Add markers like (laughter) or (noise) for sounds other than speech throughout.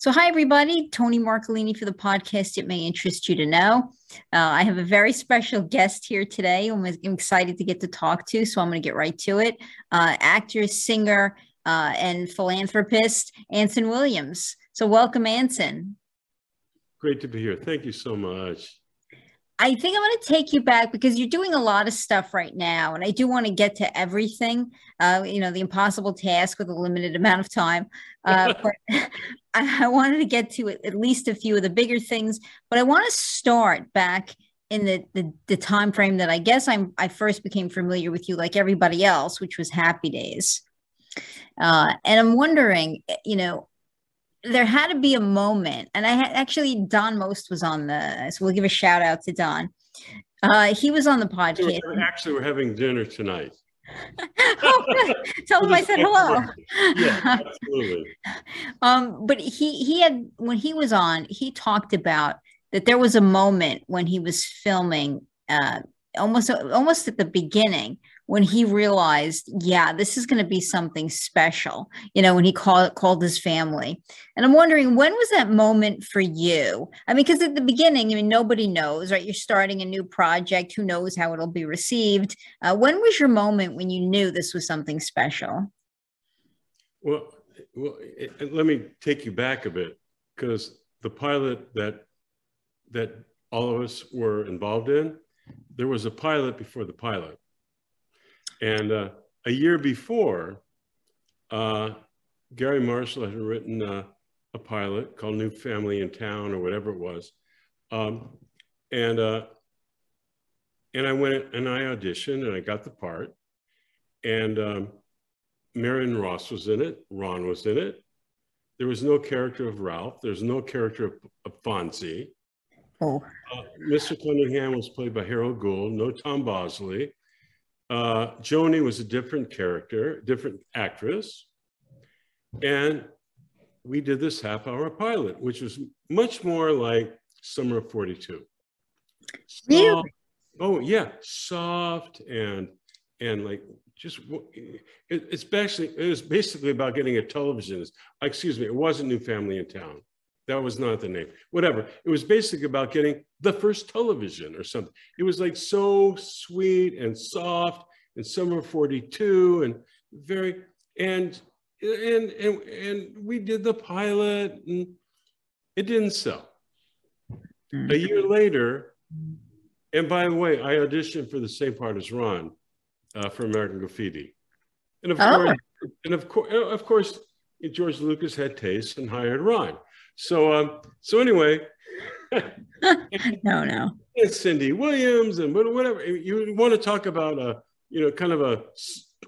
So, hi, everybody. Tony Marcolini for the podcast. It may interest you to know. Uh, I have a very special guest here today. I'm, I'm, excited to get to talk to, so I'm going to get right to it. Uh, actor, singer, uh, and philanthropist, Anson Williams. So, welcome, Anson. Great to be here. Thank you so much. I think I'm going to take you back because you're doing a lot of stuff right now, and I do want to get to everything. Uh, you know, the impossible task with a limited (laughs) amount of time. Uh, but (laughs) I, I wanted to get to at least a few of the bigger things, but I want to start back in the, the the time frame that I guess I'm I first became familiar with you, like everybody else, which was Happy Days. Uh, and I'm wondering, you know, there had to be a moment, and I had actually Don Most was on the, so we'll give a shout out to Don. Uh, he was on the podcast. Actually, we're having dinner tonight. (laughs) oh, Tell him I said hello. (laughs) Yeah, absolutely. um, but he he had when he was on, he talked about that there was a moment when he was filming, uh, almost almost at the beginning, when he realized, yeah, this is going to be something special, you know, when he called called his family. And I'm wondering when was that moment for you? I mean, because at the beginning, I mean, nobody knows, right? You're starting a new project. Who knows how it'll be received? Uh, when was your moment when you knew this was something special? Well, well, it, let me take you back a bit because the pilot that that all of us were involved in, there was a pilot before the pilot and uh, a year before, uh, Garry Marshall had written uh, a pilot called New Family in Town or whatever it was. Um, and, uh, and I went and I auditioned and I got the part. And um, Marion Ross was in it, Ron was in it. There was no character of Ralph, there's no character of, of Fonzie. Oh. Uh, Mr. Cunningham was played by Harold Gould, no Tom Bosley. Uh, Joanie was a different character, different actress. And we did this half hour pilot, which was much more like Summer of 42. Soft, oh, yeah, soft and and like just it, it's basically it was basically about getting a television. Excuse me, it wasn't New Family in Town. That was not the name. Whatever. It was basically about getting the first television or something. It was like so sweet and soft and summer 42 and very and and and and we did the pilot and it didn't sell. A year later, and by the way, I auditioned for the same part as Ron uh, for American Graffiti. And of oh. course, and of course, of course, George Lucas had taste and hired Ron. So, um, so anyway, (laughs) no, no, it's Cindy Williams and whatever you want to talk about a, you know, kind of a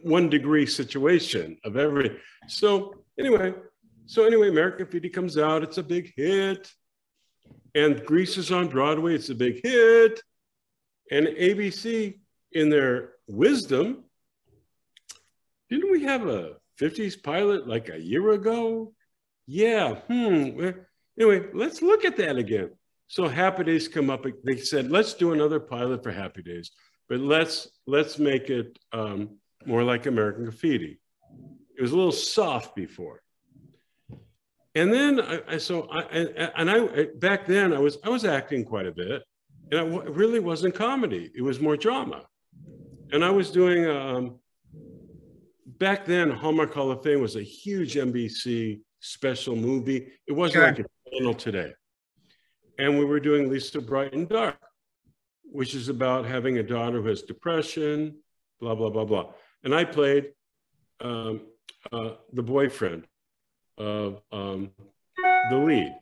one degree situation of every. So anyway, so anyway, American Graffiti comes out. It's a big hit, and Grease is on Broadway. It's a big hit, and ABC, in their wisdom, didn't we have a 50s pilot like a year ago? Yeah, hmm. Anyway, let's look at that again. So Happy Days come up. They said, let's do another pilot for Happy Days, but let's let's make it um, more like American Graffiti. It was a little soft before. And then I, I so I and I back then I was I was acting quite a bit, and it really wasn't comedy. It was more drama, and I was doing. Um, back then, Hallmark Hall of Fame was a huge NBC special movie. It wasn't sure. like a channel today. And we were doing Lisa Bright and Dark, which is about having a daughter who has depression, blah, blah, blah, blah. And I played um, uh, the boyfriend of um, the lead.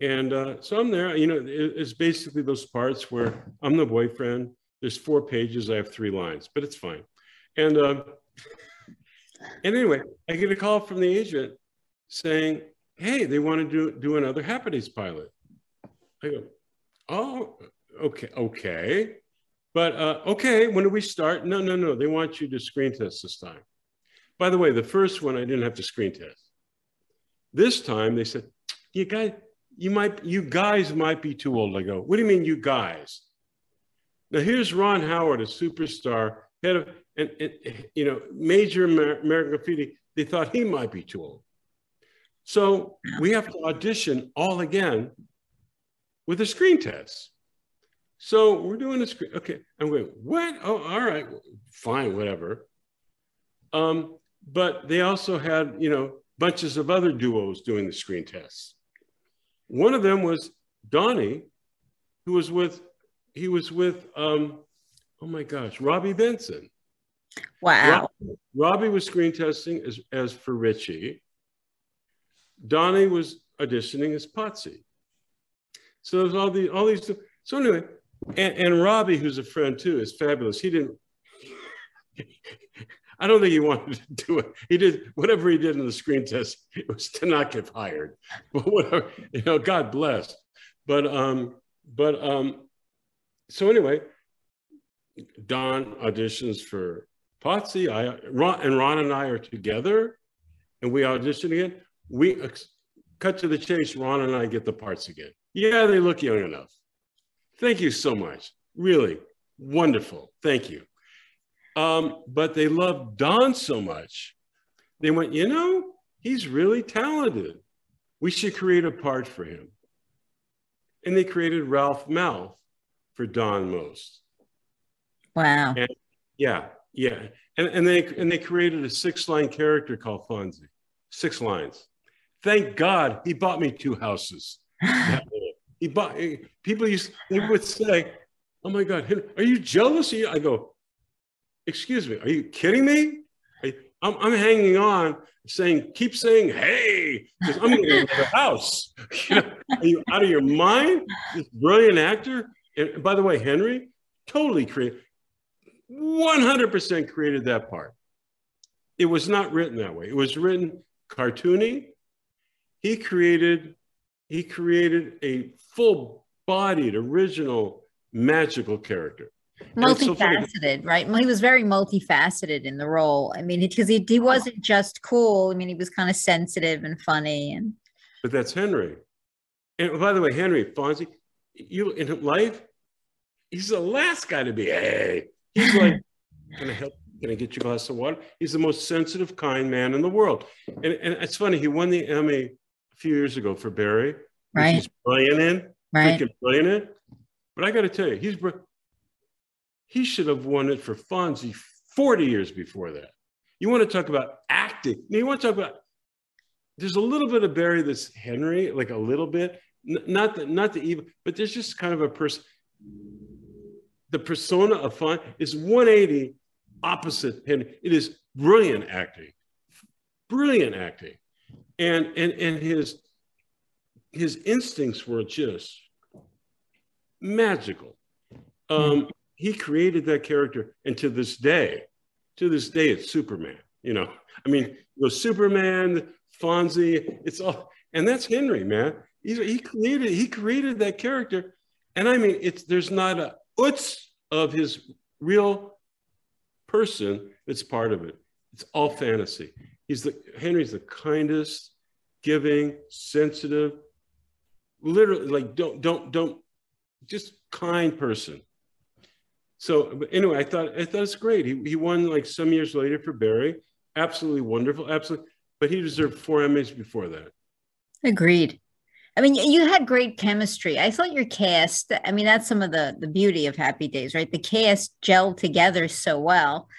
And uh, so I'm there, you know, it's basically those parts where I'm the boyfriend. There's four pages, I have three lines, but it's fine. And, uh, and anyway, I get a call from the agent saying, hey, they want to do, do another Happy pilot. I go, oh, okay, okay. But uh, okay, when do we start? No, no, no. They want you to screen test this time. By the way, the first one I didn't have to screen test. This time they said, you guys, you might, you guys might be too old. I go, what do you mean, you guys? Now here's Ron Howard, a superstar, head of, and, and you know, major American graffiti. They thought he might be too old. So we have to audition all again with a screen test. So we're doing a screen. Okay, I'm going. What? Oh, all right, fine, whatever. Um, but they also had, you know, bunches of other duos doing the screen tests. One of them was Donnie, who was with, he was with, um, oh my gosh, Robbie Benson. Wow. Robbie, Robbie was screen testing as, as for Richie. Donnie was auditioning as Potsy. So there's all the all these. So anyway, and, and Robbie, who's a friend too, is fabulous. He didn't. (laughs) I don't think he wanted to do it. He did whatever he did in the screen test. It was to not get fired, (laughs) but whatever. You know, God bless. But um, but um, so anyway, Don auditions for Potsy. I Ron, and Ron and I are together, and we audition again. We cut to the chase. Ron and I get the parts again. Yeah, they look young enough. Thank you so much. Really wonderful. Thank you. Um, but they loved Don so much, they went, you know, he's really talented. We should create a part for him. And they created Ralph Malph for Don Most. Wow. And, yeah, yeah. And, and they and they created a six-line character called Fonzie. Six lines. Thank God he bought me two houses. (laughs) he bought eh, people used they would say, Oh my God, are you jealous? I go, excuse me, are you kidding me? I'm, I'm hanging on, saying, keep saying, hey, because I'm going to the house. (laughs) You know, are you out of your mind? This brilliant actor. And by the way, Henry totally created, 100% created that part. It was not written that way. It was written cartoony. He created, he created a full-bodied, original, magical character multifaceted, so right? He was very multifaceted in the role. I mean, because he, he wasn't just cool. I mean, he was kind of sensitive and funny. And but that's Henry. And by the way, Henry Fonzie, you in life, he's the last guy to be. Hey, he's like, (laughs) can I help? Can I get you a glass of water? He's the most sensitive, kind man in the world. And, and it's funny, he won the Emmy few years ago for Barry. Right. He's brilliant in. Right. Freaking brilliant in. But I got to tell you, he's he should have won it for Fonzie 40 years before that. You want to talk about acting. You want to talk about there's a little bit of Barry that's Henry, like a little bit. N- not the not the evil, but there's just kind of a person. The persona of Fon is 180 opposite Henry. It is brilliant acting, brilliant acting, and and and his his instincts were just magical. Um, he created that character, and to this day, to this day, it's Superman. You know, I mean, was Superman, Fonzie, it's all, and that's Henry, man. He, he created he created that character, and I mean, it's there's not a utz of his real person that's part of it. It's all fantasy. He's the Henry's the kindest, giving, sensitive, literally like don't don't don't just kind person so but anyway, I thought I thought it's great. He, he won like some years later for Barry. Absolutely wonderful. Absolutely. But he deserved four Emmys before that. Agreed. I mean, you had great chemistry. I thought your cast, I mean, that's some of the, the beauty of Happy Days, right? The cast gelled together so well.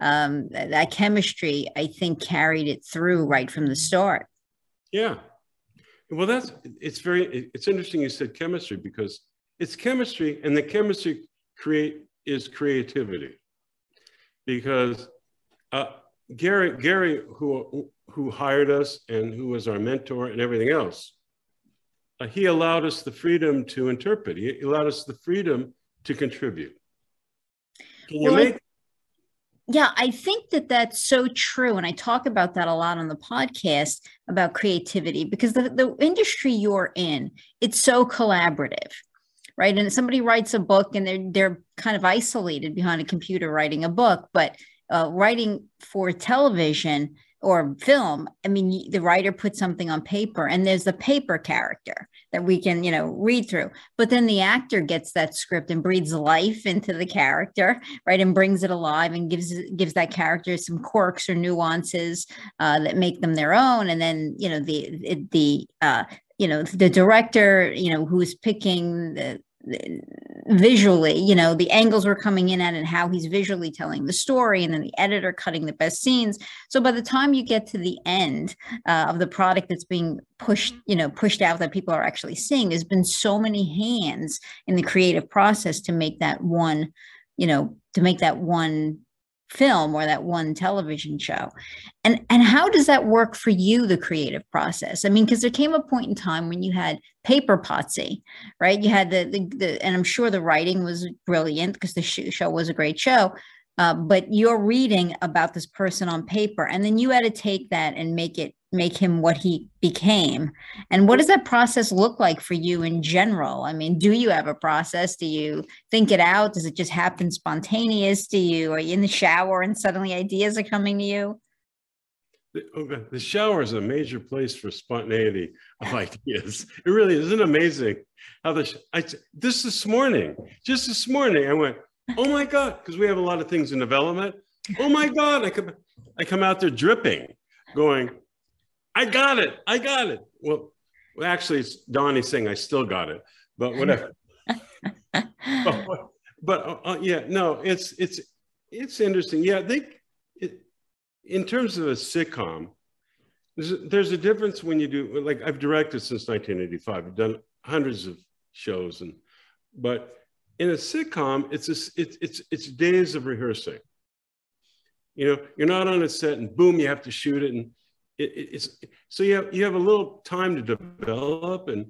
Um, that chemistry, I think, carried it through right from the start. Yeah. Well, that's, it's very, it's interesting you said chemistry because it's chemistry and the chemistry create is creativity because uh, Garry, Garry, who who hired us and who was our mentor and everything else, uh, he allowed us the freedom to interpret. He allowed us the freedom to contribute. Can you well, make? Yeah, I think that that's so true. And I talk about that a lot on the podcast about creativity because the, the industry you're in, it's so collaborative right and somebody writes a book and they're they're kind of isolated behind a computer writing a book but uh, writing for television or film i mean the writer puts something on paper and there's the paper character that we can you know read through. But then the actor gets that script and breathes life (laughs) into the character right and brings it alive and gives gives that character some quirks or nuances uh, that make them their own. And then you know the the uh, you know the director you know who's picking the visually you know the angles we're coming in at and how he's visually telling the story and then the editor cutting the best scenes. So by the time you get to the end uh, of the product that's being pushed you know pushed out that people are actually seeing there's been so many hands in the creative process to make that one you know to make that one film or that one television show. And and how does that work for you the creative process? I mean because there came a point in time when you had paper potsy right? You had the, the, the and i'm sure the writing was brilliant because the show was a great show uh, but you're reading about this person on paper and then you had to take that and make it make him what he became. And what does that process look like for you in general? I mean do you have a process? Do you think it out? Does it just happen spontaneous do you? Are you in the shower and suddenly ideas are coming to you? The, oh, okay. the shower is a major place for spontaneity of (laughs) ideas. It really is. isn't amazing how this I, this this morning just this morning i went oh my god because we have a lot of things in development. Oh my god i come i come out there dripping going I got it. I got it. Well, well actually, it's Donnie saying I still got it, but whatever. but, (laughs) but uh, uh, yeah, no, it's it's it's interesting. Yeah, they it, in terms of a sitcom, there's a, there's a difference when you do like I've directed since 1985. I've done hundreds of shows, and but in a sitcom, it's a, it's it's it's days of rehearsing. You know, you're not on a set and boom, you have to shoot it and it, it's so you have you have a little time to develop and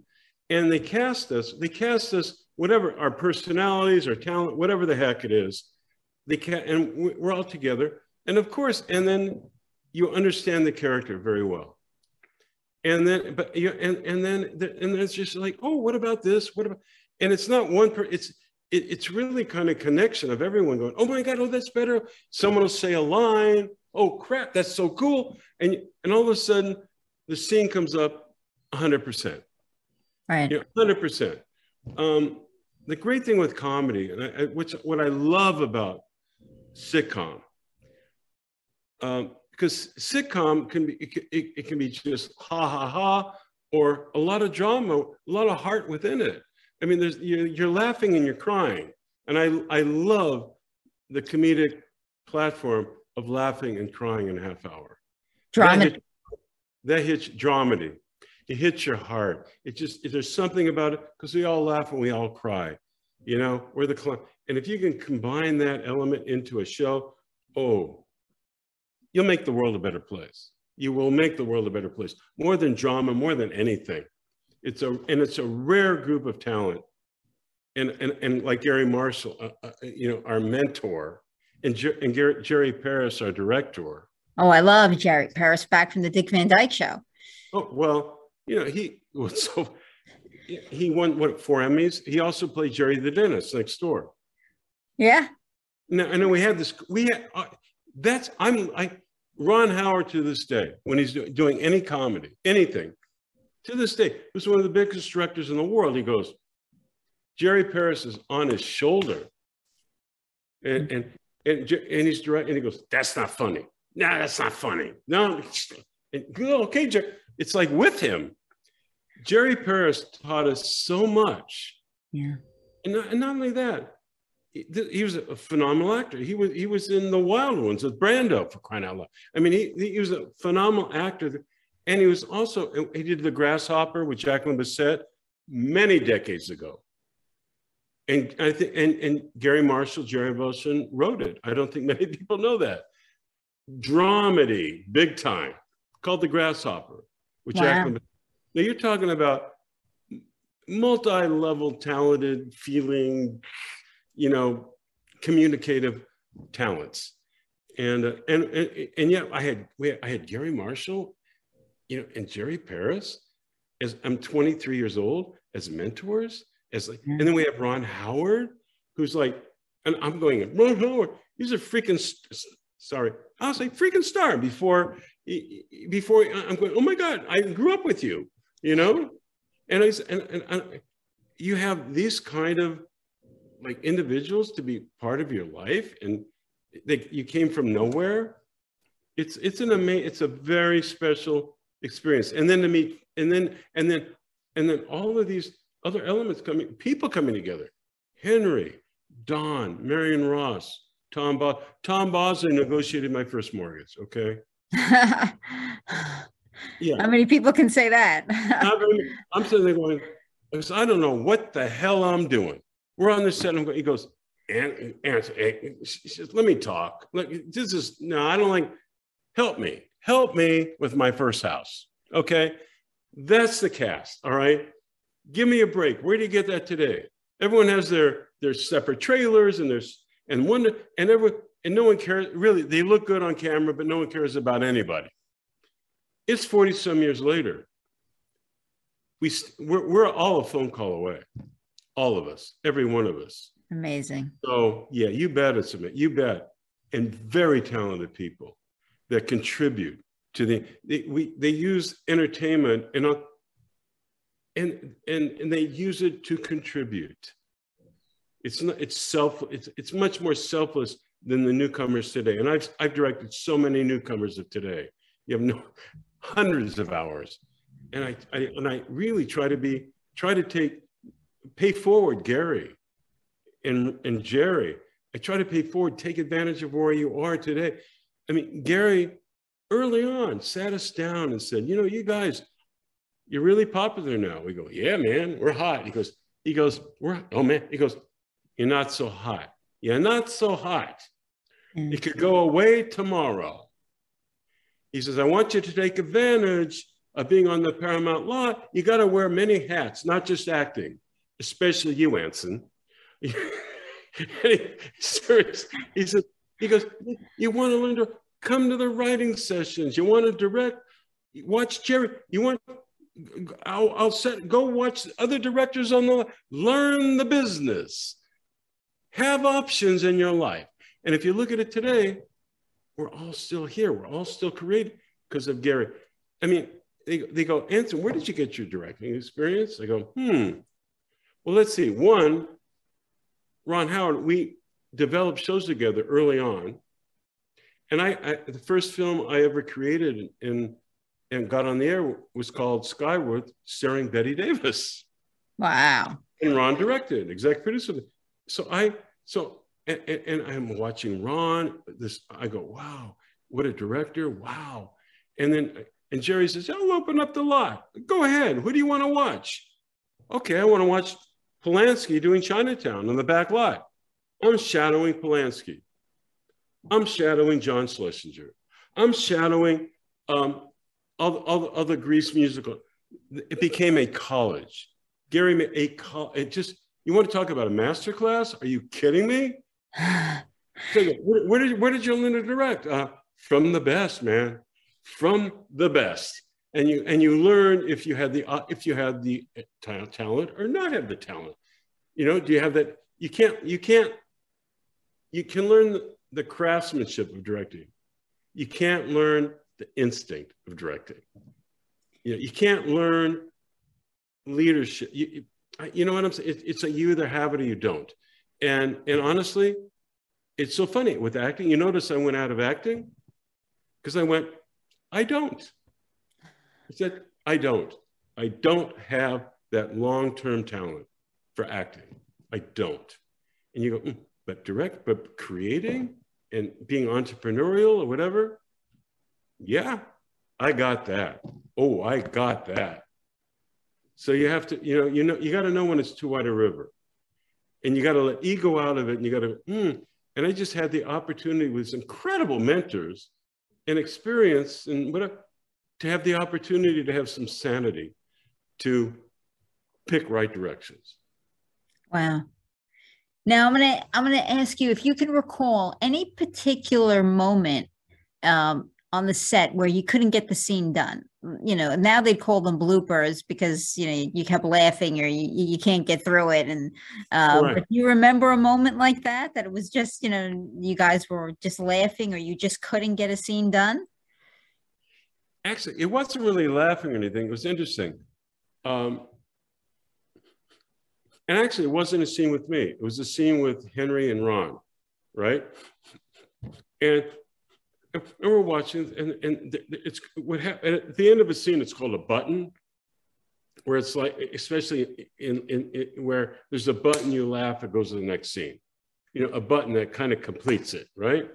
and they cast us they cast us whatever our personalities our talent whatever the heck it is they can and we're all together. And of course and then you understand the character very well. And then but you and and then and then it's just like oh what about this? What about and it's not one per it's it, it's really kind of connection of everyone going oh my god oh that's better. Someone will say a line oh crap, that's so cool. And, and all of a sudden, the scene comes up 100%. Right. You know, 100%. Um, the great thing with comedy, and I, which what I love about sitcom, um, because sitcom can be it, it, it, can be just ha ha ha, or a lot of drama, a lot of heart within it. I mean, there's you're, you're laughing and you're crying, and I I love the comedic platform of laughing and crying in a half hour. Dramedy. That hits, that hits dramedy. It hits your heart. It just there's something about it because we all laugh and we all cry. You know, we're the and if you can combine that element into a show, oh, you'll make the world a better place. You will make the world a better place. More than drama, more than anything. It's a and it's a rare group of talent. And and, and like Garry Marshall, uh, uh, you know, our mentor, and, Jer- and Jer- Jerry Paris, our director. Oh, I love Jerry Paris back from the Dick Van Dyke Show. Oh well, you know he was so he won what four Emmys. He also played Jerry the dentist next door. Yeah. No, I know we had this. We had uh, that's I'm I Ron Howard to this day when he's do, doing any comedy, anything, to this day, was one of the biggest directors in the world. He goes, Jerry Paris is on his shoulder, and and and, and he's direct, and he goes, "That's not funny. No, nah, that's not funny. No, and, oh, okay, Jerry. It's like with him, Jerry Paris taught us so much. Yeah, and not, and not only that, he, he, was a phenomenal actor. He was he was in The Wild Ones with Brando for crying out loud. I mean, he he was a phenomenal actor, and he was also he did The Grasshopper with Jacqueline Bisset many decades ago. And I think and, and Garry Marshall, Jerry Belson wrote it. I don't think (laughs) many people know that. Dramedy, big time, called The Grasshopper, which wow. now you're talking about multi-level talented feeling, you know, communicative talents. And, uh, and, and, and yet I had, we had, I had Garry Marshall, you know, and Jerry Paris as I'm 23 years old as mentors as like, mm-hmm. and then we have Ron Howard, who's like, and I'm going, Ron Howard, he's a freaking, sorry, I'll say freaking star before, before I'm going, oh my God, I grew up with you, you know? And I and, and, and you have these kind of like individuals to be part of your life and they, you came from nowhere. It's it's an amazing, it's a very special experience. And then to meet, and then and then and then all of these other elements coming, people coming together. Henry, Don, Marion Ross, Tom Boss. Tom Bosley negotiated my first mortgage. Okay. (laughs) yeah. How many people can say that? (laughs) I'm sitting there going, I don't know what the hell I'm doing. We're on the set. And he goes, and, and she says, let me talk. Look, this is no, I don't like. Help me, help me with my first house. Okay, that's the cast. All right, give me a break. Where do you get that today? Everyone has their their separate trailers and there's and one and everyone and no one cares really. They look good on camera, but no one cares about anybody. It's forty some years later. We we're, we're all a phone call away, all of us, every one of us. Amazing. So yeah, you bet it's a you bet, and very talented people that contribute to the they, we they use entertainment and and and and they use it to contribute. It's not it's self it's it's much more selfless than the newcomers today. And I've I've directed so many newcomers of today. You have no (laughs) hundreds of hours, and I, I and I really try to be try to take pay forward Garry and, and Jerry. I try to pay forward, take advantage of where you are today. I mean, Garry early on sat us down and said, you know, you guys, you're really popular now. We go, yeah, man, we're hot. He goes, he goes, we're, oh man, he goes, you're not so hot. You're not so hot. Mm-hmm. It could go away tomorrow. He says, I want you to take advantage of being on the Paramount lot. You got to wear many hats, not just acting, especially you, Anson. (laughs) he, serious. He said, he goes, you want to learn to come to the writing sessions. You want to direct, watch Jerry. You want, I'll, I'll set, go watch other directors on the, learn the business. Have options in your life. And if you look at it today, we're all still here. We're all still creating because of Garry. I mean, they, they go, Anson, where did you get your directing experience? I go, hmm. Well, let's see. One, Ron Howard, we developed shows together early on. And I, I the first film I ever created and, and got on the air was called Skyward, starring Bette Davis. Wow. And Ron directed, exec producer. So I, so, and, and I'm watching Ron, this, I go, wow, what a director. Wow. And then, and Jerry says, I'll open up the lot. Go ahead. Who do you want to watch? Okay, I want to watch Polanski doing Chinatown on the back lot. I'm shadowing Polanski. I'm shadowing John Schlesinger. I'm shadowing um, all the Grease musical. It became a college. Garry, a co- it just, you want to talk about a master class? Are you kidding me? (sighs) so, where, where, did, where did you learn to direct? Uh, from the best, man. From the best and you and you learn if you had the uh, if you had the uh, talent or not have the talent you know do you have that you can't you can't you can learn the craftsmanship of directing you can't learn the instinct of directing. You know you can't learn leadership. You, you know what i'm saying? It, it's a you either have it or you don't. And and honestly it's so funny with acting. You notice i went out of acting? Because i went i don't. I said, I don't. I don't have that long term talent for acting. I don't. And you go, mm, but direct, but creating and being entrepreneurial or whatever, yeah, I got that. Oh, I got that. So you have to, you know, you know, you got to know when it's too wide a river, and you got to let ego out of it, and you got to. Mm. And I just had the opportunity with incredible mentors and experience and whatever to have the opportunity to have some sanity to pick right directions. Wow. Now I'm gonna I'm gonna ask you if you can recall any particular moment um, on the set where you couldn't get the scene done. You know, now they call them bloopers because you know you kept laughing or you, you can't get through it. And uh, but you remember a moment like that that it was just you know you guys were just laughing or you just couldn't get a scene done. actually, it wasn't really laughing or anything. It was interesting. Um, and actually, it wasn't a scene with me. It was a scene with Henry and Ron, right? And, and we're watching, and, and it's what happened at the end of a scene. It's called a button, where it's like, especially in, in, in where there's a button you laugh, it goes to the next scene. You know, a button that kind of completes it, right?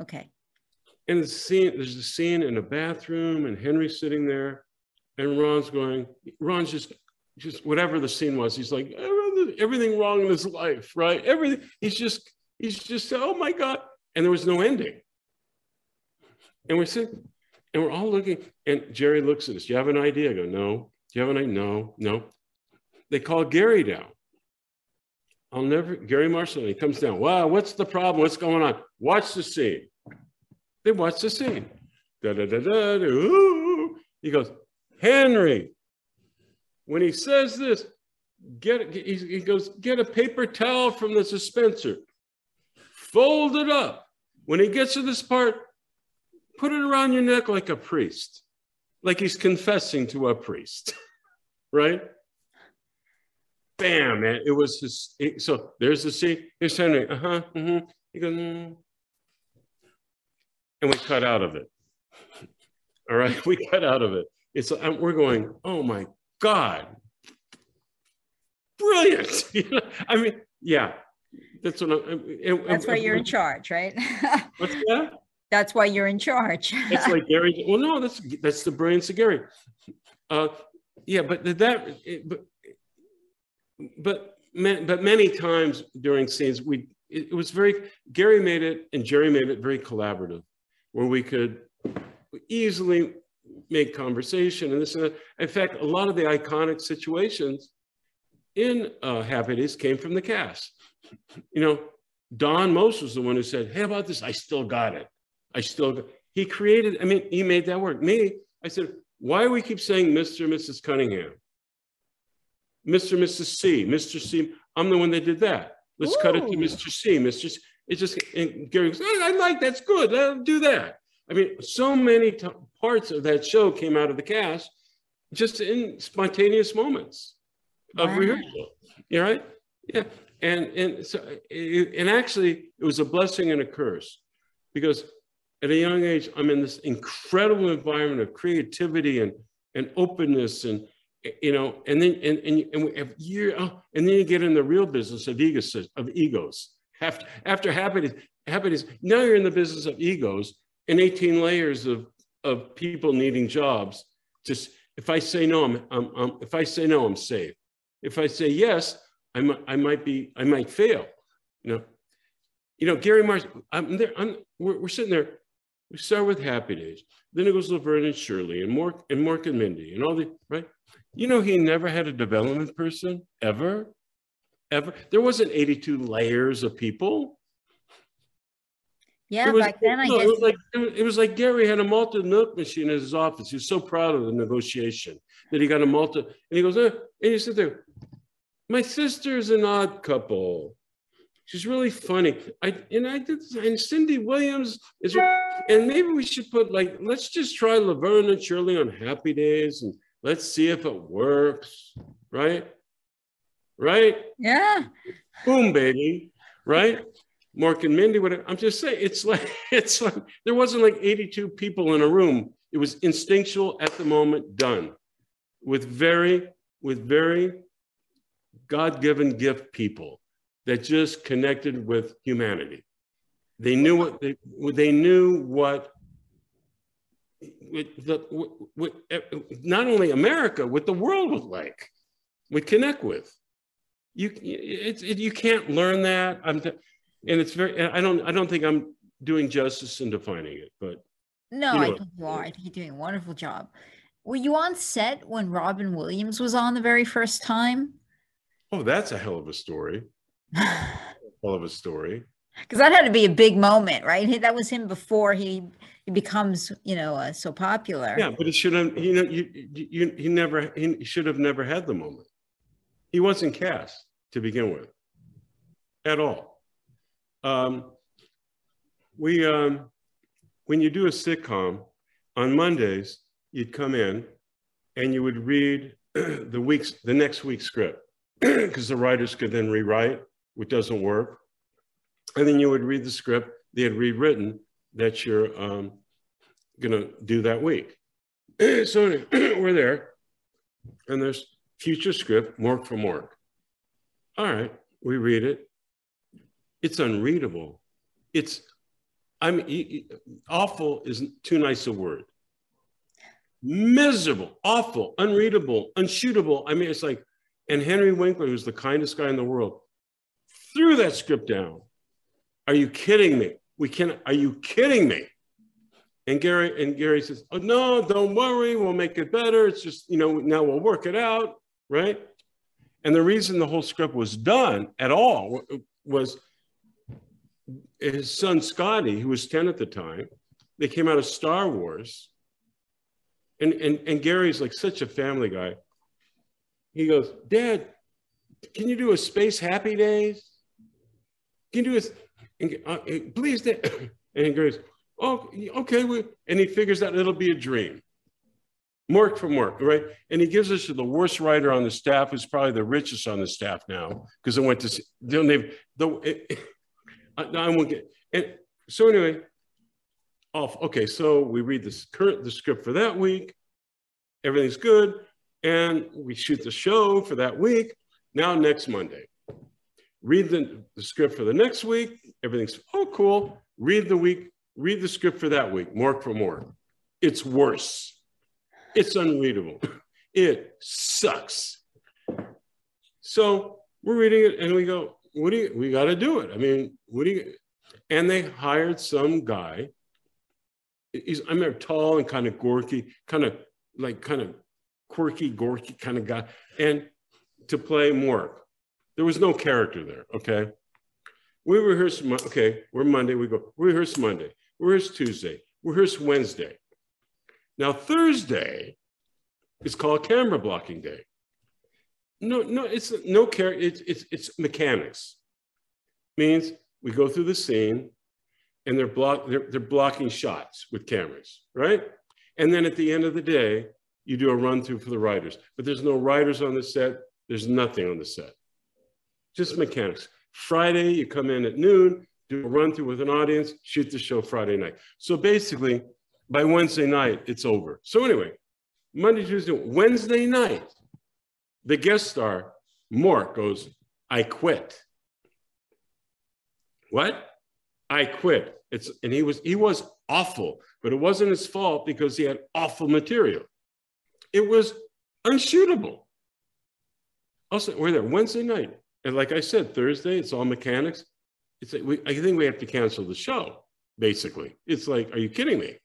Okay. And the scene, there's a scene in a bathroom, and Henry's sitting there, and Ron's going, Ron's just, just whatever the scene was, he's like, everything wrong in his life, right? Everything, he's just, he's just, oh my God. And there was no ending. And we're sitting, and we're all looking, and Jerry looks at us. Do you have an idea? I go, no. Do you have an idea? No, no. They call Garry down. I'll never, Garry Marshall, he comes down. Wow, what's the problem? What's going on? Watch the scene. They watch the scene. Da, da, da, da, ooh. He goes, Henry, when he says this, get he goes, get a paper towel from the dispenser, fold it up. When he gets to this part, put it around your neck like a priest, like he's confessing to a priest, (laughs) right? Bam, man. It was his. So there's the scene. Here's Henry. Uh huh. Mm-hmm. He goes, mm. and we cut out of it. (laughs) All right, (laughs) we cut out of it. It's we're going. Oh my God, brilliant. I mean, yeah, that's what I'm. It, that's why you're in charge, right? What's that? That's why you're in charge. it's like (laughs) Garry. Well, no, that's that's the brilliance of Garry. Uh, yeah, but that, but but but many times during scenes, we it, was very Garry made it and Jerry made it very collaborative, where we could easily make conversation and this and that. In fact, a lot of the iconic situations in uh, Happy Days came from the cast. You know, Don Most was the one who said, Hey, about this? I still got it. I still got He created, I mean, he made that work. Me, I said, Why do we keep saying Mr. and Mrs. Cunningham? Mr. and Mrs. C, Mr. C. I'm the one that did that. Let's Ooh. cut it to Mr. C, Mr. C. It just, and Garry goes, oh, I like that's good. I'll do that. I mean, so many t- parts of that show came out of the cast just in spontaneous moments of wow. rehearsal. You right? Yeah. And and so and actually it was a blessing and a curse because at a young age I'm in this incredible environment of creativity and and openness and you know and then and and, and we have year oh, and then you get in the real business of egos of egos after after happiness happiness now you're in the business of egos and 18 layers of of people needing jobs just if I say no I'm, I'm, I'm if I say no I'm safe if I say yes, I might, I might be, I might fail. You know, you know, Gary Mars. I'm there. I'm, we're, we're sitting there. We start with Happy Days. Then it goes Laverne and Shirley and Mork and Mork and Mindy and all the right. You know, he never had a development person ever, ever. There wasn't 82 layers of people. Yeah, was, back then I guess it was, like, it was like Garry had a malted milk machine in his office. He was so proud of the negotiation that he got a malted, and he goes, eh, and you said, there. My sister's an odd couple. She's really funny. I and I did and Cindy Williams is and maybe we should put like let's just try Laverne and Shirley on Happy Days and let's see if it works. Right? Right? Yeah. Boom, baby. Right? Mork and Mindy, whatever. I'm just saying, it's like (laughs) it's like there wasn't like 82 people in a room. It was instinctual at the moment, done with very with very God-given gift people that just connected with humanity. They knew what they, they knew what the, what, not only America, what the world was like, would connect with. You it's it, you can't learn that. I'm and it's very. I don't. I don't think I'm doing justice in defining it, but no, you know I think you are. I think you're doing a wonderful job. Were you on set when Robin Williams was on the very first time? Oh, that's a hell of a story. Hell of a story. Because that had to be a big moment, right? That was him before he he becomes, you know, uh, so popular. Yeah, but it should have, you know, you, you, he never, he should have never had the moment. He wasn't cast to begin with, at all. Um, we, um, when you do a sitcom on Mondays, you'd come in and you would read (clears throat) the week's the next week's script (clears throat) because the writers could then rewrite, which doesn't work. And then you would read the script they had rewritten that you're um, gonna do that week. (clears throat) so (clears throat) we're there, and there's future script, Mork for Mork. All right, we read it. It's unreadable. It's, I mean, awful isn't too nice a word. Miserable, awful, unreadable, unshootable. I mean, it's like, and Henry Winkler, who's the kindest guy in the world, threw that script down. Are you kidding me? We can. Are you kidding me? And Garry and Garry says, "Oh no, don't worry. We'll make it better. It's just you know now we'll work it out, right?" And the reason the whole script was done at all was his son Scotty, who was 10 at the time, they came out of Star Wars. And, and, and Garry's like such a family guy. He goes, Dad, can you do a Space Happy Days? Can you do a, and, uh, please. (coughs) And he goes, oh, okay. And he figures out it'll be a dream. Mork for work, right? And he gives us the worst writer on the staff, who's probably the richest on the staff now, because I went to see, they, the, it, I, I won't get, and so anyway, off. Okay, so we read this current the script for that week. Everything's good, and we shoot the show for that week. Now next Monday, read the, the script for the next week. Everything's oh cool. Read the week. Read the script for that week. Mork for Mork. It's worse. It's unreadable. (laughs) It sucks. So we're reading it and we go, what do you, we got to do it. I mean, what do you, and they hired some guy. He's, I remember tall and kind of gorky, kind of like kind of quirky, gorky kind of guy, and to play Mork. There was no character there, okay? We rehearse, okay, we're Monday, we go, rehearse Monday, rehearse Tuesday, rehearse Wednesday. Now, Thursday is called camera blocking day. No, no, it's no care. It's, it's, it's mechanics. Means we go through the scene and they're, block, they're, they're blocking shots with cameras, right? And then at the end of the day, you do a run through for the writers. But there's no writers on the set. There's nothing on the set. Just mechanics. Friday, you come in at noon, do a run through with an audience, shoot the show Friday night. So basically, by Wednesday night, it's over. So anyway, Monday, Tuesday, Wednesday night, the guest star, Mork, goes, I quit. What? I quit. It's and he was he was awful, but it wasn't his fault because he had awful material. It was unshootable. Also, we're there Wednesday night. And like I said, Thursday, it's all mechanics. It's like we, I think we have to cancel the show, basically. It's like, are you kidding me?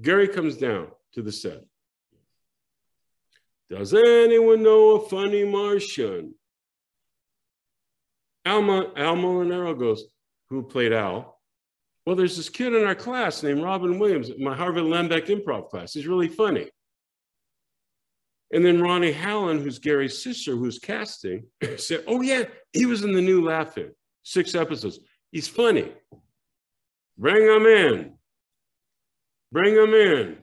Garry comes down to the set. Does anyone know a funny Martian? Alma, Al Molinaro goes, who played Al? Well, there's this kid in our class named Robin Williams, my Harvey Lembeck improv class. He's really funny. And then Ronny Hallin, who's Garry's sister, who's casting, (laughs) said, Oh, yeah, he was in the new Laugh-In, six episodes. He's funny. Bring him in. Bring him in.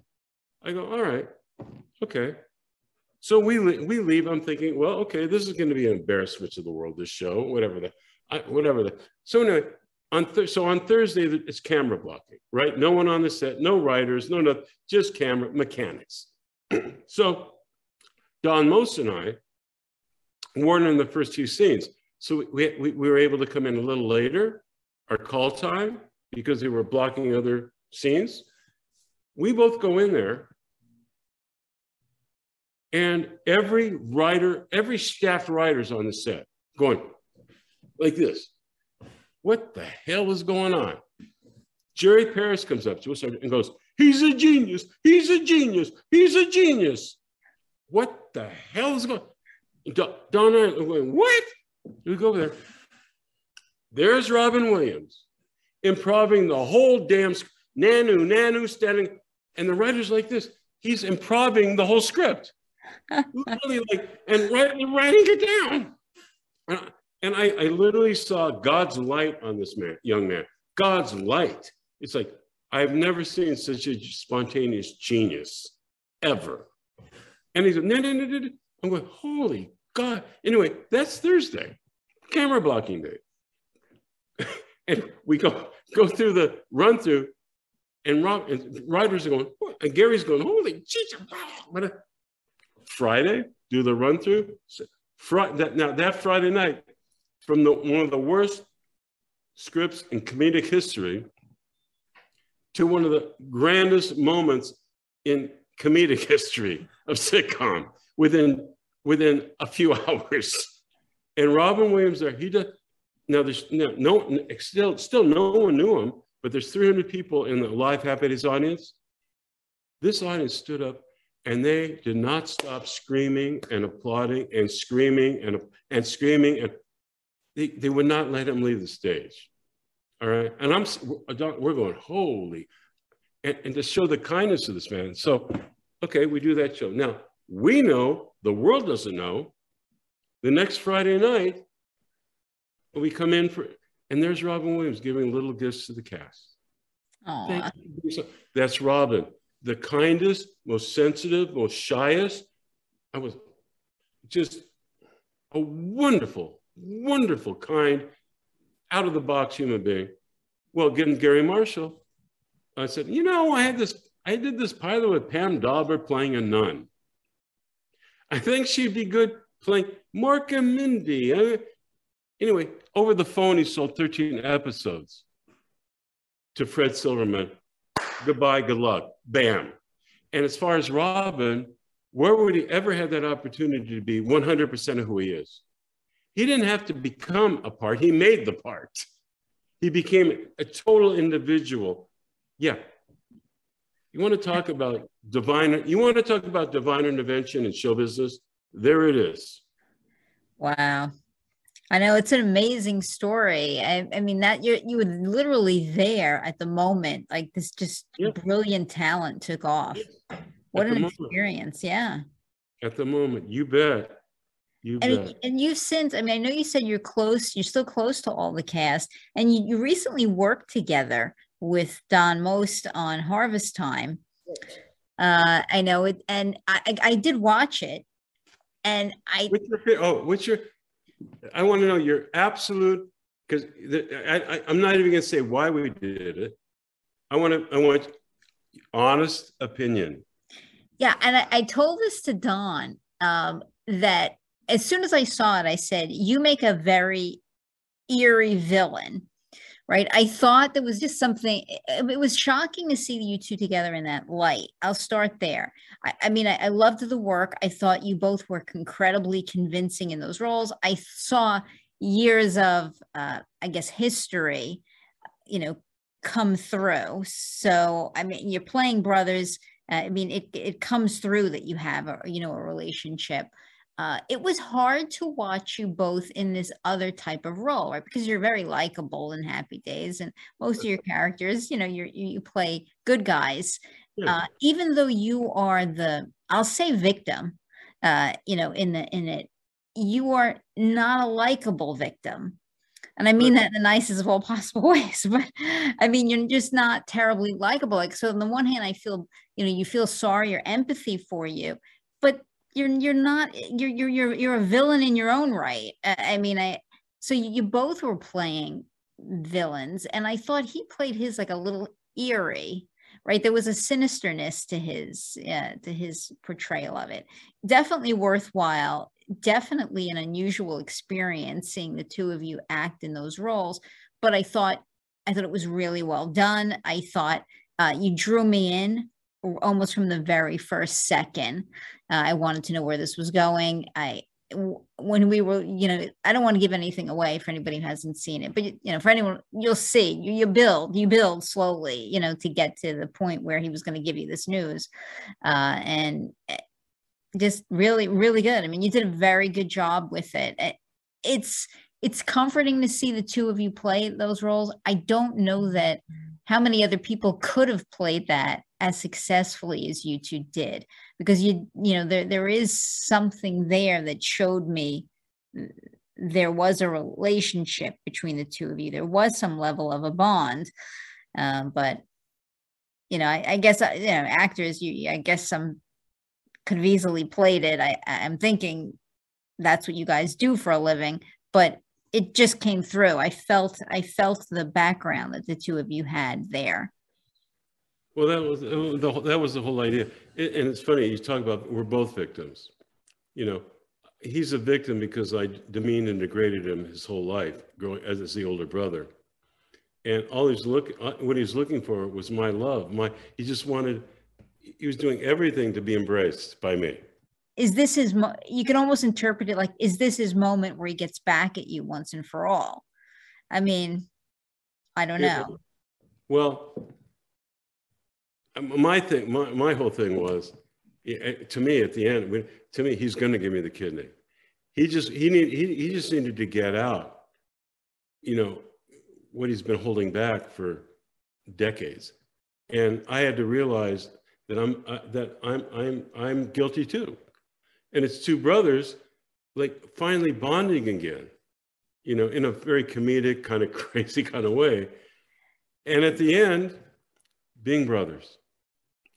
I go, All right, okay. So we, we leave. I'm thinking, well, okay, this is going to be an embarrassment to the world, this show, whatever that, whatever that. So anyway, on so on Thursday, it's camera blocking, right? No one on the set, no writers, no, nothing, just camera mechanics. (clears throat) so Don Most and I weren't in the first two scenes. So we, we, we were able to come in a little later, our call time, because we were blocking other scenes. We both go in there, and every writer, every staff writer's on the set going like this. What the hell is going on? Jerry Paris comes up to us and goes, He's a genius. He's a genius. He's a genius. What the hell is going on? Don and I going, What? We go over there. There's Robin Williams improving the whole damn Nanu, Nanu standing. And the writer's like this. He's improving the whole script. (laughs) literally like, and writing, writing it down. And, and I, I literally saw God's light on this man, young man. God's light. It's like, I've never seen such a spontaneous genius. ever. And he's like, no, no, no, no. I'm going, holy God. Anyway, that's Thursday, camera blocking day. (laughs) and we go go through the run through, and Rob and riders are going, and Garry's going, holy Jesus. Uh, Friday, do the run through. Friday, that, now that Friday night, from the one of the worst scripts in comedic history to one of the grandest moments in comedic (laughs) history of sitcom within within a few (laughs) hours. And Robin Williams there, he does now there's no, no still still no one knew him, but there's 300 people in the live Happy audience. This audience stood up and they did not stop screaming and applauding and screaming and, and screaming and they, they would not let him leave the stage. All right. And I'm, we're going, holy, and, and to show the kindness of this man. So, okay, we do that show. Now, we know, the world doesn't know, the next Friday night, we come in for, and there's Robin Williams giving little gifts to the cast. Aww. That's Robin, the kindest, most sensitive, most shyest. I was just a wonderful, wonderful, kind, out of the box human being. Well, given Garry Marshall, I said, you know, I had this, I did this pilot with Pam Dawber playing a nun. I think she'd be good playing Mork and Mindy. I, anyway, over the phone, he sold 13 episodes to Fred Silverman. Goodbye, good luck. Bam. And as far as Robin, where would he ever have that opportunity to be 100% of who he is? He didn't have to become a part, he made the part. He became a total individual. Yeah. You want to talk about divine, you want to talk about divine intervention in show business? There it is. Wow. I know it's an amazing story. I, I mean that you you were literally there at the moment, like this just yeah. brilliant talent took off. What an experience! Yeah. At the moment, you bet. You and, and you've since, I mean, I know you said you're close, you're still close to all the cast, and you, you recently worked together with Don Most on Harvest Time. Uh, I know it, and I, I, did watch it, and I. What's your, oh, what's your? I want to know your absolute because I, I, I'm not even going to say why we did it. I want to. I want honest opinion. Yeah, and I, I told this to Don um, that as soon as I saw it, I said, You make a very eerie villain, right? I thought there was just something, it was shocking to see you two together in that light. I'll start there. I, I mean, I, I, loved the work. I thought you both were incredibly convincing in those roles. I saw years of, uh, I guess, history, you know, come through. So, I mean, you're playing brothers. Uh, I mean, it, it comes through that you have a, you know, a relationship uh, it was hard to watch you both in this other type of role, right? Because you're very likable in Happy Days, and most of your characters, you know, you you play good guys. Yeah. Uh, even though you are the, I'll say victim, uh, you know, in the in it, you are not a likable victim, and I mean that in the nicest of all (laughs) possible ways. But I mean, you're just not terribly likable. Like, so on the one hand, I feel, you know, you feel sorry or empathy for you, but you're you're not you're you're you're you're a villain in your own right. I mean, I so you both were playing villains, and I thought he played his like a little eerie right? There was a sinisterness to his uh, to his portrayal of it. Definitely worthwhile definitely an unusual experience seeing the two of you act in those roles but i thought i thought it was really well done. I thought uh, you drew me in almost from the very first second. Uh, I wanted to know where this was going. I when we were, you know, I don't want to give anything away for anybody who hasn't seen it, but you know, for anyone, you'll see. You, you build, you build slowly, you know, to get to the point where he was going to give you this news, uh, and eh, just really, really good. I mean, you did a very good job with it. Eh, it's it's comforting to see the two of you play those roles. I don't know that how many other people could have played that as successfully as you two did because you you know there there is something there that showed me there was a relationship between the two of you there was some level of a bond uh, but you know I, I, guess uh, you know actors you i guess some could have easily played it. I, I'm thinking that's what you guys do for a living, but it just came through. I felt I felt the background that the two of you had there. Well, that was the, that was the whole idea, and it's funny you talk about we're both victims. You know, he's a victim because I demeaned and degraded him his whole life, growing as the older brother, and all he's looking uh, what he's looking for was my love. My he just wanted he was doing everything to be embraced by me is this his mo- you can almost interpret it like is this his moment where he gets back at you once and for all? I mean i don't know. Well um, my thing my, my whole thing was to me at the end to me he's going to give me the kidney. He just he need he, he just needed to get out you know what he's been holding back for decades. And i had to realize that i'm uh, that i'm i'm i'm guilty too and it's two brothers like finally bonding again you know in a very comedic kind of (laughs) crazy kind of way. And at the end being brothers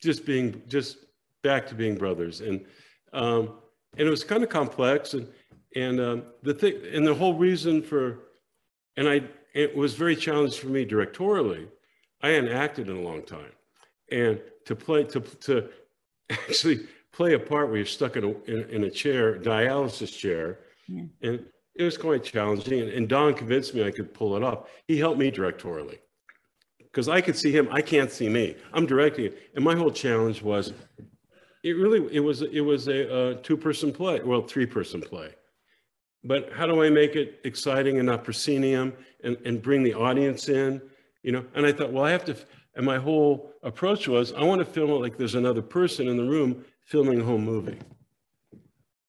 just being just back to being brothers. And um, and it was kind of complex. And and um, the thing and the whole reason for and i it was very challenging for me directorially. I hadn't acted in a long time. And to play to to (laughs) actually play a part where you're stuck in a, in, in a chair, dialysis chair. Yeah. And it was quite challenging. And, and Don convinced me I could pull it off. He helped me directorially because I could see him. I can't see me. I'm directing it. And my whole challenge was it really, it was, it was a, a two person play, well, three person play. But how do I make it exciting and not proscenium and, and bring the audience in? You know, and I thought, well, I have to, and my whole approach was I want to film it like there's another person in the room filming a home movie.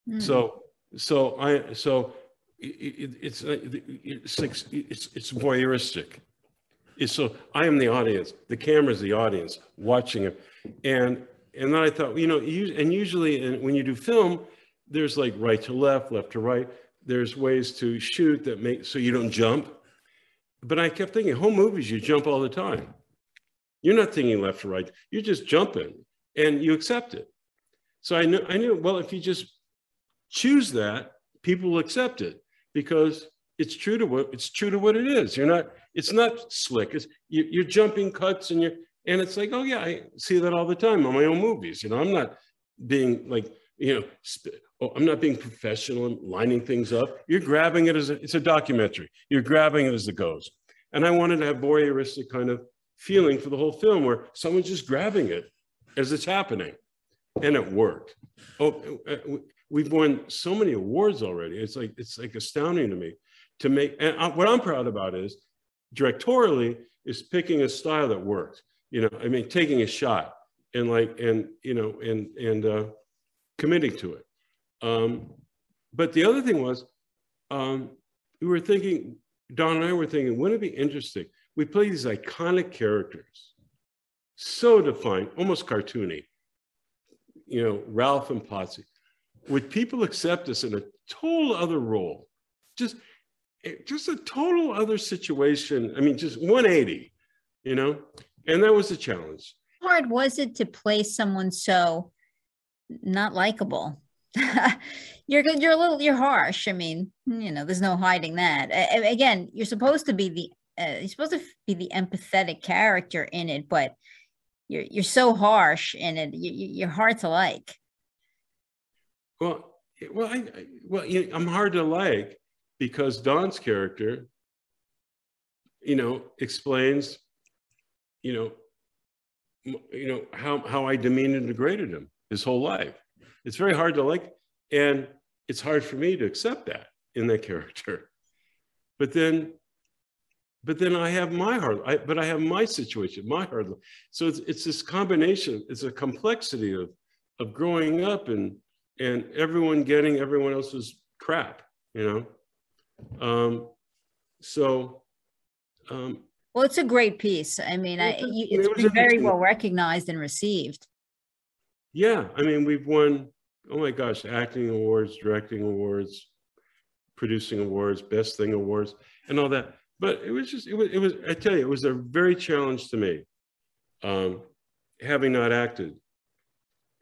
Mm. So, so I, so it, it's, it's, it's, it's voyeuristic. It's so I am the audience, the camera's the audience watching it. And, and then I thought, you know, and usually when you do film, there's like right to left, left to right. There's ways to shoot that make, so you don't jump. But I kept thinking, home movies, you jump all the time. You're not thinking left to right. You're just jumping and you accept it. So I knew, I knew, well, if you just choose that, people will accept it because it's true to what it's true to what it is. You're not, it's not slick. It's you, you're jumping cuts and you're, and it's like, oh yeah, I see that all the time on my own movies. You know, I'm not being like, you know, oh, I'm not being professional and lining things up. You're grabbing it as a, it's a documentary. You're grabbing it as it goes. And I wanted to have voyeuristic kind of feeling for the whole film where someone's just grabbing it as it's happening and it worked. Oh, uh, we've won so many awards already. It's like it's like astounding to me to make. And what I'm proud about is directorially is picking a style that works. You know, I mean, taking a shot and like and you know and and uh, committing to it. Um, but the other thing was, um, we were thinking. Don and I were thinking, wouldn't it be interesting? We play these iconic characters, so defined, almost cartoony you know, Ralph and Potsie, would people accept us in a total other role? Just, just a total other situation. I mean, just 180, you know? And that was a challenge. How hard was it to play someone so not likable? (laughs) you're good. You're a little. You're harsh. I mean, you know, there's no hiding that. again, you're supposed to be the. Uh, you're supposed to be the empathetic character in it, but you're you're so harsh in it. You, you're hard to like. Well, well, I, well, you know, I'm hard to like because Don's character, you know, explains, you know, you know how how I demeaned and degraded him his whole life. It's very hard to like, and it's hard for me to accept that in that (laughs) character. But then but then I have my heart, I, but I have my situation, my heart. So it's, it's this combination, it's a complexity of, of growing up and, and everyone getting everyone else's crap, you know? Um, so. Um, well, it's a great piece. I mean, I, it's it been very well recognized and received. Yeah. I mean, we've won, oh my gosh, acting awards, directing awards, producing awards, best thing awards, and all that but it was just it was it was I tell you it was a very challenge to me, um, having not acted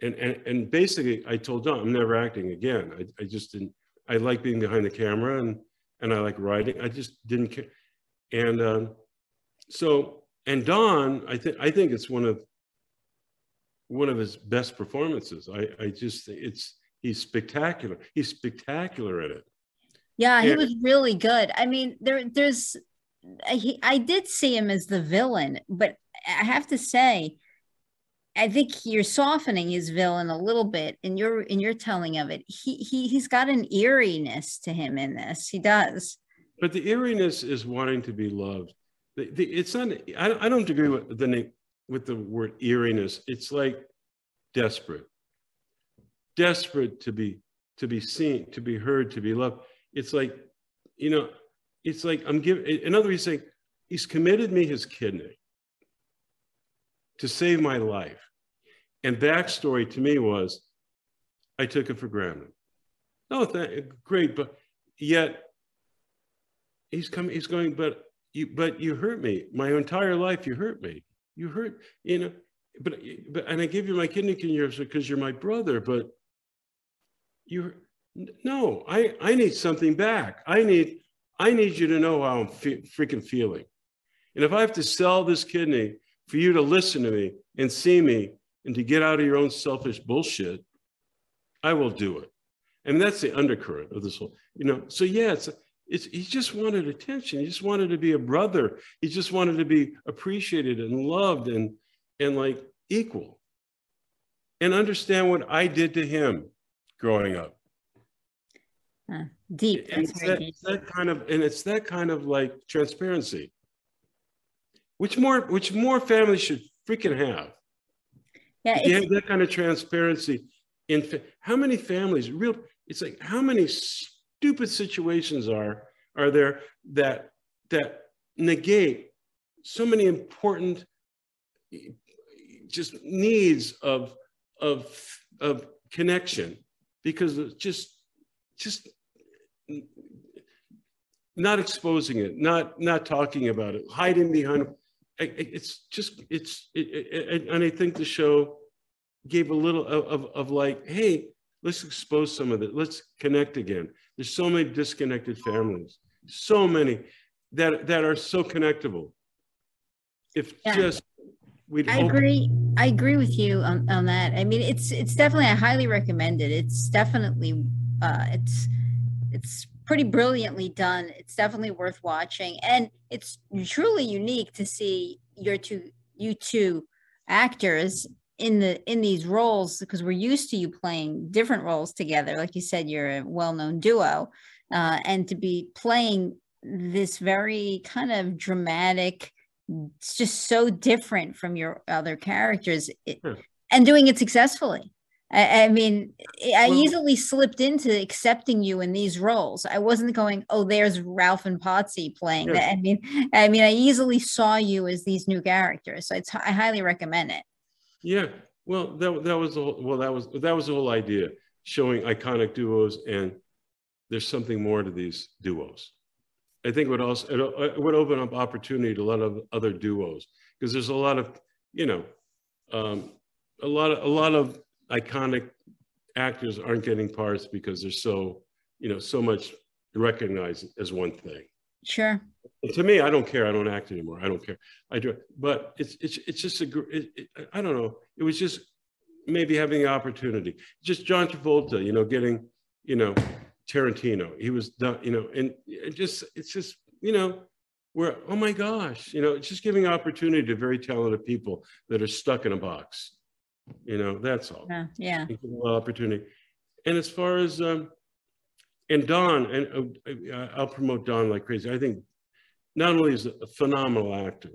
and, and, and basically I told Don, I'm never acting again. I, I just didn't, I like being behind the camera and, and I like writing. I just didn't care. And um, so, and Don, I think, I think it's one of, one of his best performances. I, I just, it's, he's spectacular. He's spectacular in it. Yeah, he was really good. I mean, there, there's, Uh, he, I did see him as the villain, but I have to say, I think you're softening his villain a little bit in your in your telling of it. He he he's got an eeriness to him in this. He does. But the eeriness is wanting to be loved. The, the, it's not. I, I don't agree with the with the word eeriness. It's like desperate, desperate to be to be seen, to be heard, to be loved. It's like, you know, it's like I'm giving. In other words, saying he's committed me his kidney to save my life. And backstory to me was I took it for granted. Oh, th- great, but yet he's coming, he's going, but you, but you hurt me. My entire life, you hurt me. You hurt, you know, but, but, and I give you my kidney years because you're my brother, but you, no, I, I need something back. I need, I need you to know how I'm fe- freaking feeling. And if I have to sell this kidney for you to listen to me and see me and to get out of your own selfish bullshit, I will do it. And that's the undercurrent of this whole, you know. So yeah, it's it's he just wanted attention. He just wanted to be a brother. He just wanted to be appreciated and loved and and like equal. And understand what I did to him growing up. Uh, deep. And it's that, deep. that kind of and it's that kind of like transparency which more which more families should freaking have. Yeah, you have that kind of transparency. In fa- how many families, real, it's like how many stupid situations are are there that that negate so many important just needs of of of connection because it's just just not exposing it not not talking about it hiding behind it's just it's it, and i think the show gave a little of, of, of, like hey let's expose some of it let's connect again there's so many disconnected families so many that that are so connectable if yeah. just we'd I agree. I agree with you on, on that. I mean, it's it's definitely I highly recommend it. It's definitely uh, it's it's pretty brilliantly done. It's definitely worth watching, and it's truly unique to see your two you two actors in the in these roles because we're used to you playing different roles together. Like you said, you're a well-known duo, uh, and to be playing this very kind of dramatic it's just so different from your other characters it, hmm. and doing it successfully I, I mean, I well, easily slipped into accepting you in these roles. I wasn't going, "Oh, there's Ralph and Potsie playing." Yes. That. I mean, I mean, I easily saw you as these new characters. So it's, I highly recommend it. Yeah, well, that that was the whole, well, that was that was the whole idea, showing iconic duos, and there's something more to these duos. I think it would also it would open up opportunity to a lot of other duos because there's a lot of you know um, a lot of a lot of iconic actors aren't getting parts because they're so, you know, so much recognized as one thing. Sure. And to me, I don't care. I don't act anymore. I don't care. I do, but it's it's it's just a. It, it, I don't know. It was just maybe having the opportunity. Just John Travolta, you know, getting, you know, Tarantino. He was done, you know, and it just it's just you know, where oh my gosh, you know, it's just giving opportunity to very talented people that are stuck in a box. You know, that's all. Yeah. yeah. Opportunity. And as far as, um, and Don, and uh, I'll promote Don like crazy. I think not only is a phenomenal actor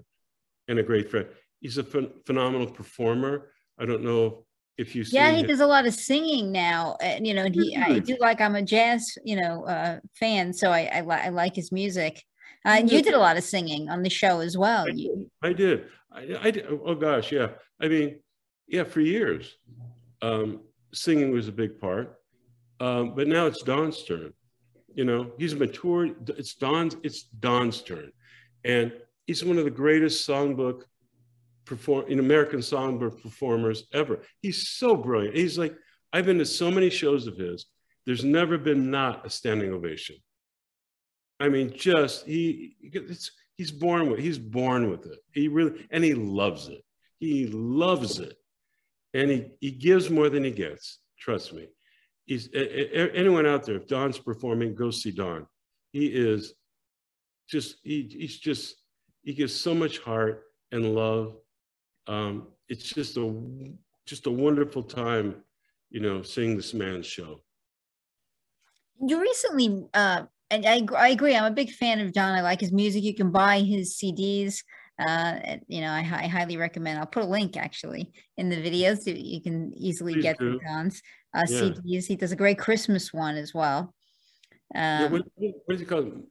and a great friend, he's a ph- phenomenal performer. I don't know if you yeah he does a lot of singing now and you know he i do like i'm a jazz you know uh fan so i i, li- I like his music uh, and you did a lot of singing on the show as well i did i did I, I did oh gosh yeah i mean yeah, for years. Um, singing was a big part. Um, but now it's Don's turn. You know, he's matured. It's Don's, it's Don's turn. And he's one of the greatest songbook perform in American Songbook performers ever. He's so brilliant. He's like, I've been to so many shows of his. There's never been not a standing ovation. I mean, just he he's born with he's born with it. He really and he loves it. He loves it, and he he gives more than he gets. Trust me. He's anyone out there. If Don's performing, go see Don. He is just he, he's just he gives so much heart and love. Um, it's just a just a wonderful time, you know, seeing this man's show. You recently, uh, and I, I agree. I'm a big fan of Don. I like his music. You can buy his CDs. Uh, you know, I, I, highly recommend. I'll put a link actually in the videos so you can easily Please get do. Don's uh, yeah. CDs. He does a great Christmas one as well. Um, yeah, what, what is it called?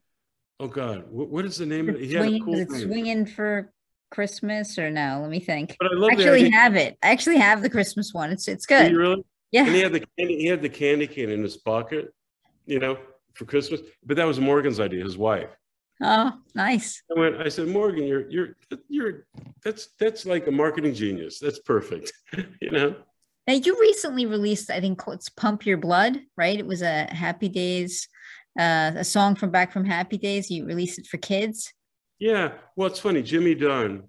Oh God, what, what is the name of it? He swinging, cool it swinging for Christmas or no? Let me think. But I love actually have it. I actually have the Christmas one. It's it's good. really? Yeah. And he had the candy. He had the candy cane in his pocket, you know, for Christmas. But that was Morgan's idea, his wife. Oh, nice. I went. I said, Morgan, you're you're you're that's that's like a marketing genius. That's perfect, (laughs) you know. Now you recently released, I think it's "Pump Your Blood," right? It was a Happy Days uh, a song from back from Happy Days. You released it for kids. Yeah, well, it's funny. Jimmy Dunn,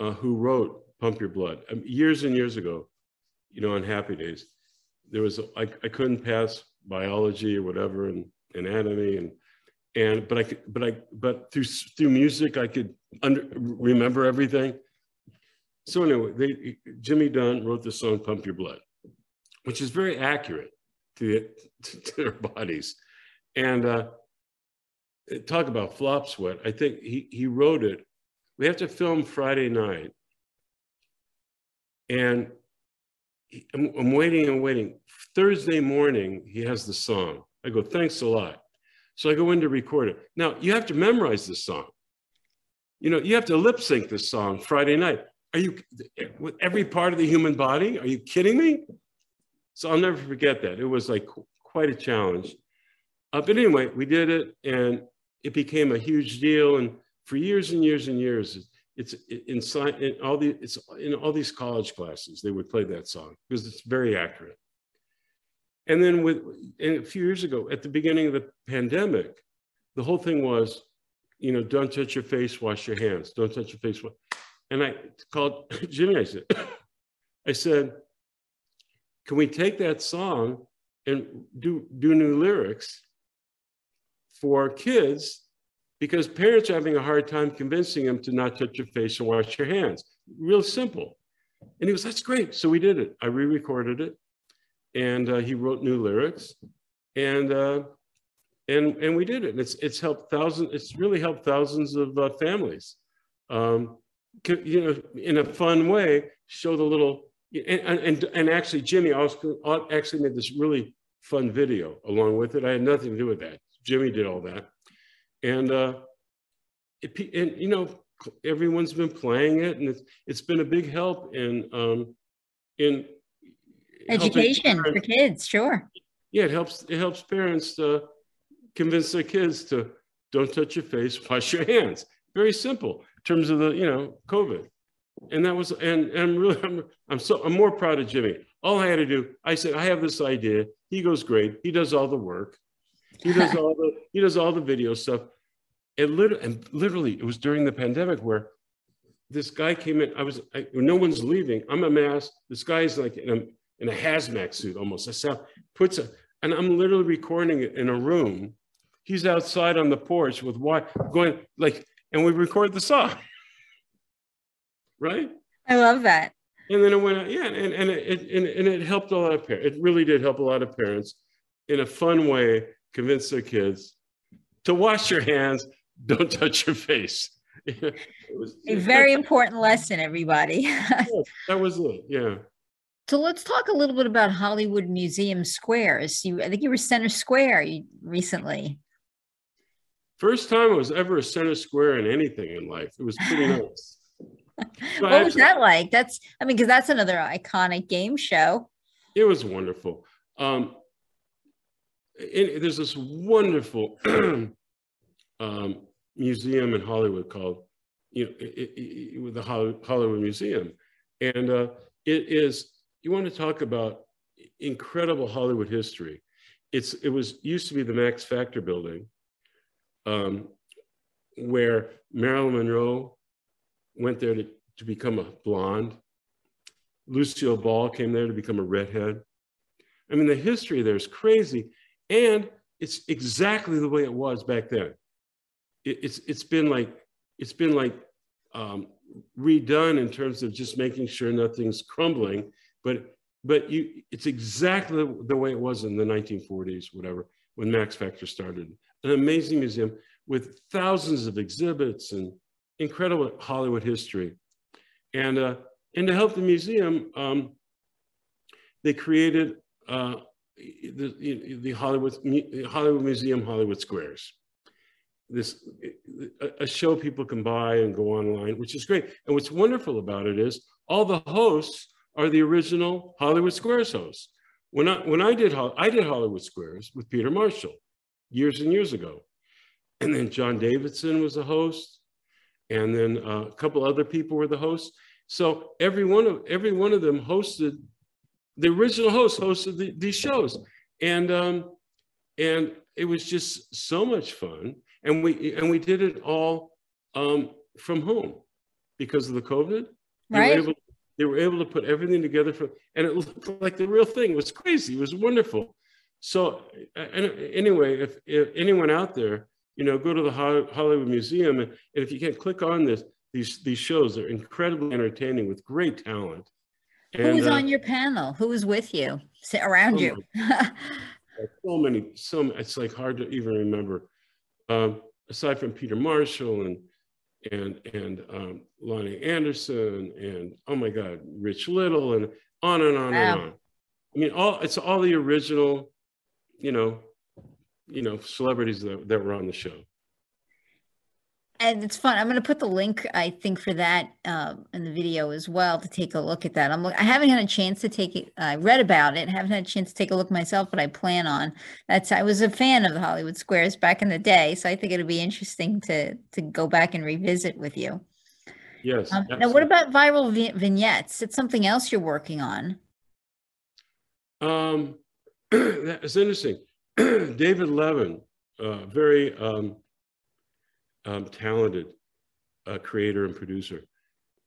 uh, who wrote "Pump Your Blood" um, years and years ago, you know, on Happy Days, there was I, I couldn't pass biology or whatever and anatomy and and but I could but I but through through music I could under, remember everything. So anyway, they, Jimmy Dunn wrote the song "Pump Your Blood," which is very accurate to, to, (laughs) to their bodies. And uh, talk about flop sweat. I think he, he wrote it. We have to film Friday night. And he, I'm, I'm waiting and waiting. Thursday morning, he has the song. I go, thanks a lot. So I go in to record it. Now, you have to memorize this song. You know, you have to lip sync this song Friday night. Are you with every part of the human body? Are you kidding me? So I'll never forget that. It was like quite a challenge. Uh, but anyway, we did it and it became a huge deal. And for years and years and years, it's in, in all the it's in all these college classes they would play that song because it's very accurate. And then with and a few years ago, at the beginning of the pandemic, the whole thing was, you know, don't touch your face, wash your hands. Don't touch your face. And I called (coughs) Jimmy. I said, (coughs) I said, can we take that song and do do new lyrics for kids because parents are having a hard time convincing them to not touch your face and wash your hands. Real simple. And he was, That's great. So we did it. I re recorded it and uh, he wrote new lyrics and uh, and and we did it. It's it's helped thousands. It's really helped thousands of uh, families. Um, you know, in a fun way, show the little and and, and actually, Jimmy also actually made this really fun video along with it. I had nothing to do with that. Jimmy did all that. And, uh, it, and you know, everyone's been playing it and it's, it's been a big help in, um, in education for kids. Sure. Yeah. It helps, it helps parents to convince their kids to don't touch your face, (laughs) wash your hands. Very simple in terms of the, you know, COVID. And that was, and, and I'm really, I'm, I'm so, I'm more proud of Jimmy. All I had to do, I said, I have this idea. He goes great. He does all the work. He does (laughs) all the he does all the video stuff. It literally and literally it was during the pandemic where this guy came in. I was I, no one's leaving. I'm a mask. This guy's like in a in a hazmat suit almost. I saw puts a and I'm literally recording it in a room. He's outside on the porch with what going like, and we record the song. (laughs) right? I love that. And then it went, yeah, and, and it and, and it helped a lot of parents. It really did help a lot of parents in a fun way convince their kids to wash your hands, (laughs) don't touch your face. (laughs) It was, a very important lesson, everybody. that was it. Yeah. So let's talk a little bit about Hollywood Museum Squares. You, I think you were center square recently. First time I was ever a center square in anything in life. It was pretty (laughs) nice. what was that like? That's, I mean, because that's another iconic game show. It was wonderful. Um, in, there's this wonderful (clears throat) um, museum in Hollywood called you know, it, it, the Hollywood Museum. And uh, it is, you want to talk about incredible Hollywood history. It's, it was used to be the Max Factor building, um, where Marilyn Monroe went there to, to become a blonde. Lucille Ball came there to become a redhead. I mean, the history there is crazy. And it's exactly the way it was back then. It, it's, it's been like, it's been like um, redone in terms of just making sure nothing's crumbling. But but you, it's exactly the way it was in the 1940s, whatever, when Max Factor started. An amazing museum with thousands of exhibits and incredible Hollywood history. And, uh, and to help the museum, um, they created uh, the, the Hollywood, Hollywood Museum Hollywood Squares. This a show people can buy and go online, which is great. And what's wonderful about it is all the hosts are the original Hollywood Squares hosts. When I, when I did, I did Hollywood Squares with Peter Marshall years and years ago. And then John Davidson was the host. And then uh, a couple other people were the hosts. So every one of, every one of them hosted, the original host hosted the, these shows. And, um, and it was just so much fun. And we, and we did it all um, from home because of the COVID. Right. We were able they were able to put everything together for, and it looked like the real thing. It was crazy. It was wonderful. So anyway, if, if anyone out there, you know, go to the Hollywood Museum, and if you can't click on this, these these shows, they're incredibly entertaining with great talent. And, Who was uh, on your panel? Who was with you, Sit around you? so many, so it's like hard to even remember. Um, aside from Peter Marshall and and and um, Loni Anderson and oh my God, Rich Little and on and on wow. and on. I mean, all it's all the original, you know, you know, celebrities that, that were on the show and it's fun. I'm going to put the link, I think, for that um, in the video as well to take a look at that. I'm I haven't had a chance to take it. I read about it. Haven't had a chance to take a look myself, but I plan on. That's I was a fan of the Hollywood Squares back in the day, so I think it'll be interesting to to go back and revisit with you. Yes. Um, now, what about viral vi- vignettes? It's something else you're working on. Um, (clears throat) that's interesting. (clears throat) David Levin, uh, very. Um, um, talented uh, creator and producer.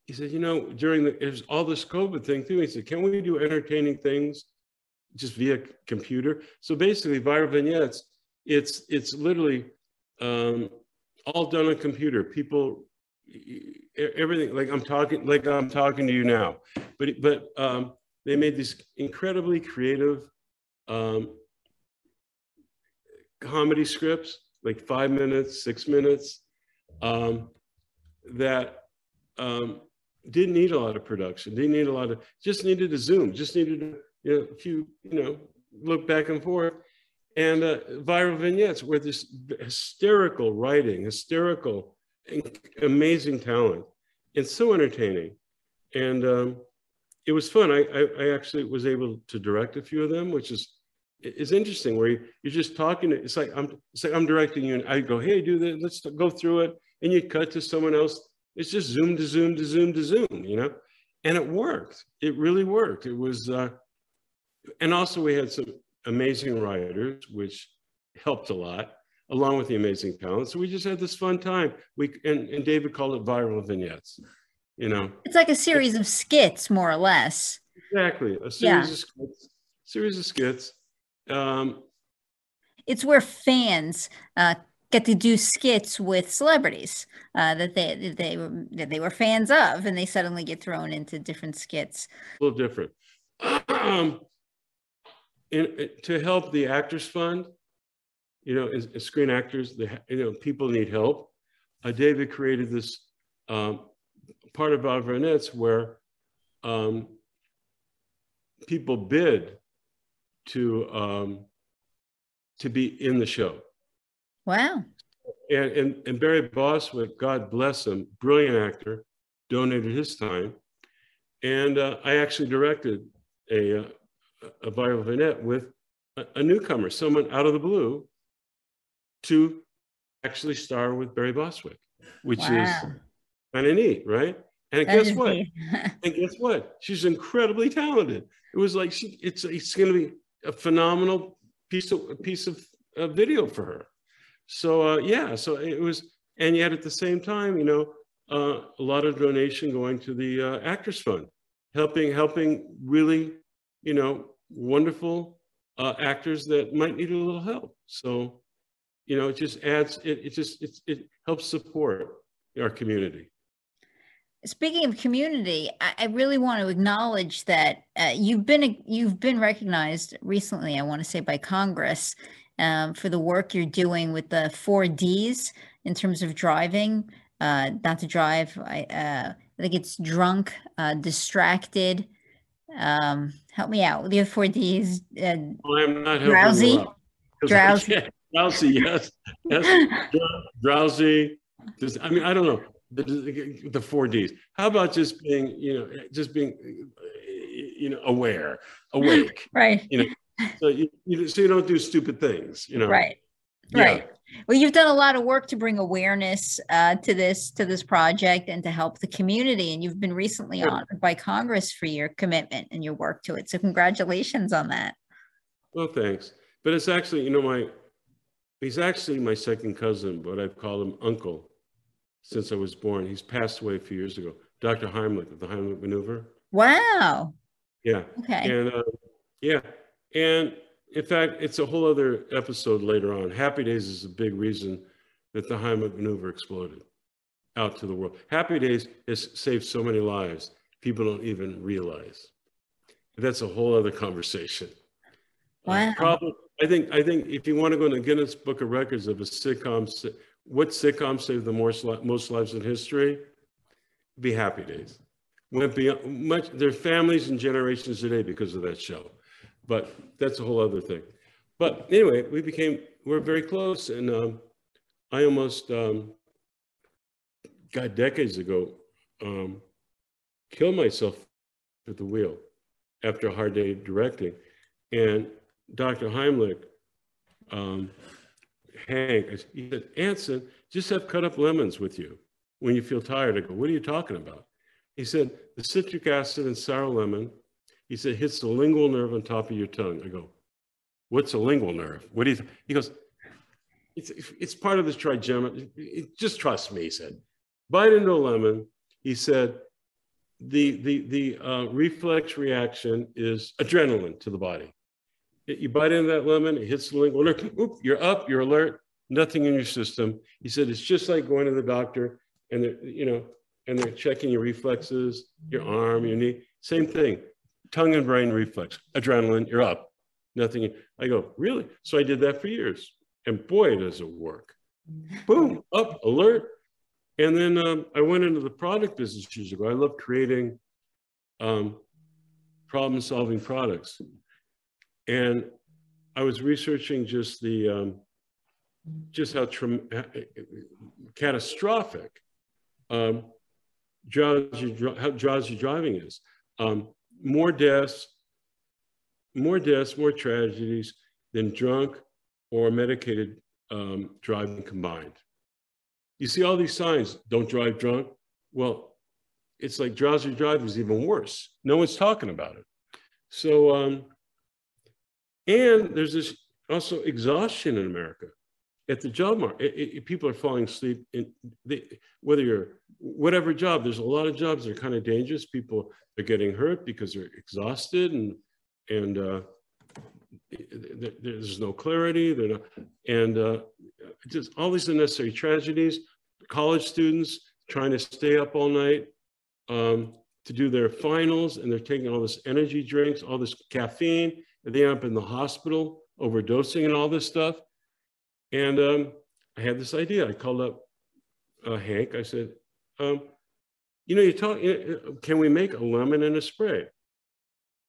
He said, you know, during the there's all this COVID thing too. He said, can we do entertaining things just via computer? So basically, viral vignettes. It's it's literally um, all done on computer. People, everything like I'm talking like I'm talking to you now, but but um, they made these incredibly creative um, comedy scripts, like five minutes, six minutes, um, that um, didn't need a lot of production, didn't need a lot of, just needed to zoom, just needed to, you know, a few, you know, look back and forth. And uh, viral vignettes were this hysterical writing, hysterical, amazing talent, and so entertaining. And um, it was fun. I, I, I, actually was able to direct a few of them, which is is interesting. Where you, you're just talking. It's like I'm it's like I'm directing you, and I go, "Hey, do this. Let's go through it." And you cut to someone else. It's just zoom to zoom to zoom to zoom, you know? And it worked. It really worked. It was, uh, and also we had some amazing writers, which helped a lot, along with the amazing talent. So we just had this fun time. We and, and David called it viral vignettes. You know, it's like a series of skits, more or less. Exactly, a series yeah. of skits. Series of skits. Um, it's where fans uh, get to do skits with celebrities uh, that they that they were that they were fans of, and they suddenly get thrown into different skits. A little different. (clears throat) Um, in, to help the Actors Fund, you know, as, as screen actors, the, you know, people need help. Uh, David created this um, part of our where um, people bid to um, to be in the show. Wow. And, and, and Barry Bostwick, God bless him, brilliant actor, donated his time. And uh, I actually directed a, uh, a viral vignette with a, a, newcomer, someone out of the blue, to actually star with Barry Bostwick, which wow. is kind of neat, right? And guess what? (laughs) and guess what? She's incredibly talented. It was like she, it's it's going to be a phenomenal piece of piece of uh, video for her. So uh, yeah, so it was, and yet at the same time, you know, uh, a lot of donation going to the uh, Actors Fund, helping helping really, you know, wonderful uh, actors that might need a little help. So, you know, it just adds, it, it just it, it helps support our community. Speaking of community, I, I really want to acknowledge that uh, you've been you've been recognized recently. I want to say by Congress um, for the work you're doing with the four Ds in terms of driving, uh, not to drive. I, uh, I think it's drunk, uh, distracted. Um, help me out. The other four Ds. Uh, well, I'm not drowsy. Drowsy. drowsy. Yes. Yes. drowsy. Just, I mean, I don't know the, the four Ds. How about just being, you know, just being, you know, aware, (laughs) awake. right. You know, so you, you, so you don't do stupid things, you know. Right. Yeah. Right. Well, you've done a lot of work to bring awareness uh, to this to this project and to help the community, and you've been recently yeah. honored by Congress for your commitment and your work to it. So, congratulations on that. Well, thanks. But it's actually, you know, my he's actually my second cousin, but I've called him uncle since I was born. He's passed away a few years ago. Dr. Heimlich of the Heimlich maneuver. Wow. Yeah. Okay. And uh, yeah, and in fact, it's a whole other episode later on. Happy Days is a big reason that the Heimlich maneuver exploded out to the world. Happy Days has saved so many lives, people don't even realize. That's a whole other conversation. Wow. Uh, probably, I think, I think if you want to go in the Guinness Book of Records of a sitcom, what sitcom saved the most, most lives in history? Be Happy Days. Went beyond much, their families and generations today because of that show but that's a whole other thing. But anyway, we became, we're very close. And um, I almost, um, God, decades ago, um, killed myself at the wheel after a hard day directing. And Dr. Heimlich, um, Hank, he said, Anson, just have cut up lemons with you when you feel tired. I go, what are you talking about? He said, the citric acid and sour lemon he said, hits the lingual nerve on top of your tongue. I go, what's a lingual nerve? What do you, th-? he goes, it's, it's part of this trigeminal. Just trust me, he said. Bite into a lemon. He said, the, the, the uh, reflex reaction is adrenaline to the body. You bite into that lemon, it hits the lingual nerve, Oop, you're up, you're alert, nothing in your system. He said, it's just like going to the doctor and they're, you know, and they're checking your reflexes, your arm, your knee, same thing tongue and brain reflex, adrenaline, you're up. Nothing. I go, really? So I did that for years. And boy, does it work. Boom, up, alert. And then um, I went into the product business years ago. I love creating um, problem solving products. And I was researching just the, um, just how catastrophic um, drowsy, how drowsy driving is. Um, more deaths, more deaths, more tragedies than drunk or medicated um, driving combined. You see all these signs, don't drive drunk. Well, it's like drowsy driving is even worse. No one's talking about it. So, um, and there's this also exhaustion in America at the job market. It, it, people are falling asleep in they, whether you're whatever job. There's a lot of jobs that are kind of dangerous. People are getting hurt because they're exhausted and and uh, there's no clarity. They're not, and uh, just all these unnecessary tragedies. College students trying to stay up all night um, to do their finals, and they're taking all this energy drinks, all this caffeine, and they end up in the hospital overdosing and all this stuff. And um, I had this idea. I called up uh, Hank. I said, um, you know, you talk, can we make a lemon in a spray?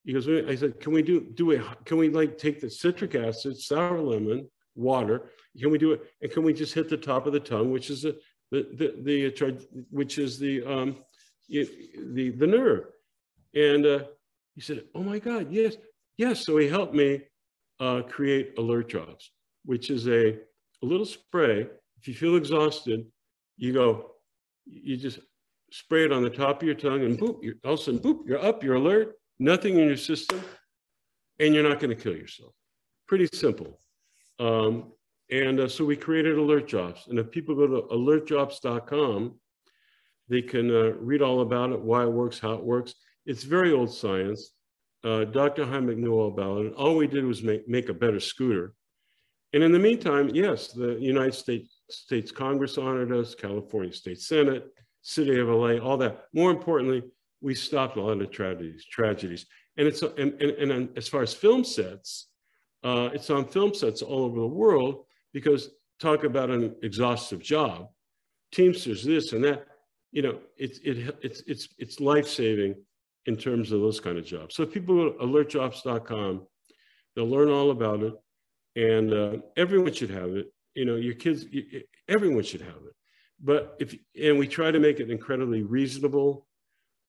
He goes, I said, can we do, do it? Can we like take the citric acid, sour lemon, water? Can we do it? And can we just hit the top of the tongue, which is the, the, the, the uh, which is the, um, the, the nerve. And uh, he said, oh my God, yes, yes. So he helped me uh, create Alert Drops, which is a, a little spray. If you feel exhausted, you go, you just spray it on the top of your tongue, and boop, you're, all of a sudden, boop, you're up, you're alert, nothing in your system, and you're not going to kill yourself. Pretty simple. Um, and uh, so we created Alert Drops. And if people go to alertdrops.com, they can uh, read all about it, why it works, how it works. It's very old science. Uh, Dr. Heimlich knew all about it. All we did was make, make a better scooter. And in the meantime, yes, the United States, States Congress honored us, California State Senate, City of LA, all that. More importantly, we stopped a lot of tragedies. Tragedies, and it's and, and, and as far as film sets, uh, it's on film sets all over the world because talk about an exhaustive job, Teamsters, this and that. You know, it's it, it's it's it's life saving in terms of those kind of jobs. So if people go to alertdrops.com, they'll learn all about it, and uh, everyone should have it. You know, your kids, everyone should have it. But if and we try to make it incredibly reasonable,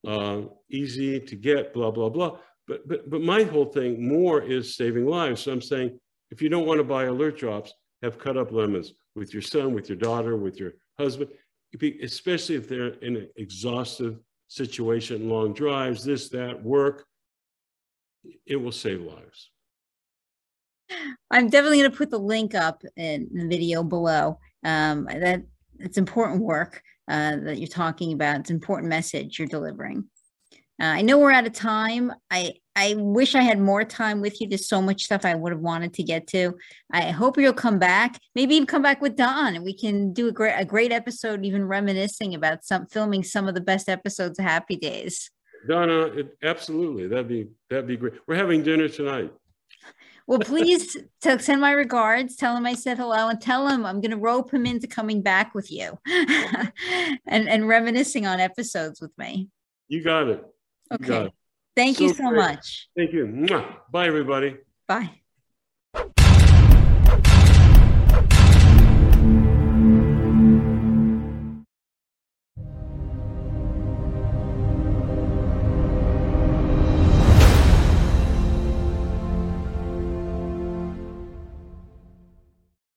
uh, easy to get, blah blah blah. But but but my whole thing more is saving lives. So I'm saying if you don't want to buy alert drops, have cut up lemons with your son, with your daughter, with your husband, especially if they're in an exhaustive situation, long drives, this, that, work. It will save lives. I'm definitely going to put the link up in the video below. Um, that it's important work uh, that you're talking about. It's important message you're delivering. Uh, I know we're out of time. I I wish I had more time with you. There's so much stuff I would have wanted to get to. I hope you'll come back. Maybe even come back with Don, and we can do a great a great episode, even reminiscing about some filming some of the best episodes of Happy Days. Donna, it, absolutely, that'd be that'd be great. We're having dinner tonight. Well, please t- send my regards. Tell him I said hello, and tell him I'm going to rope him into coming back with you, (laughs) and and reminiscing on episodes with me. You got it. You okay. Got it. Thank so you so great. much. Thank you. Bye, everybody. Bye.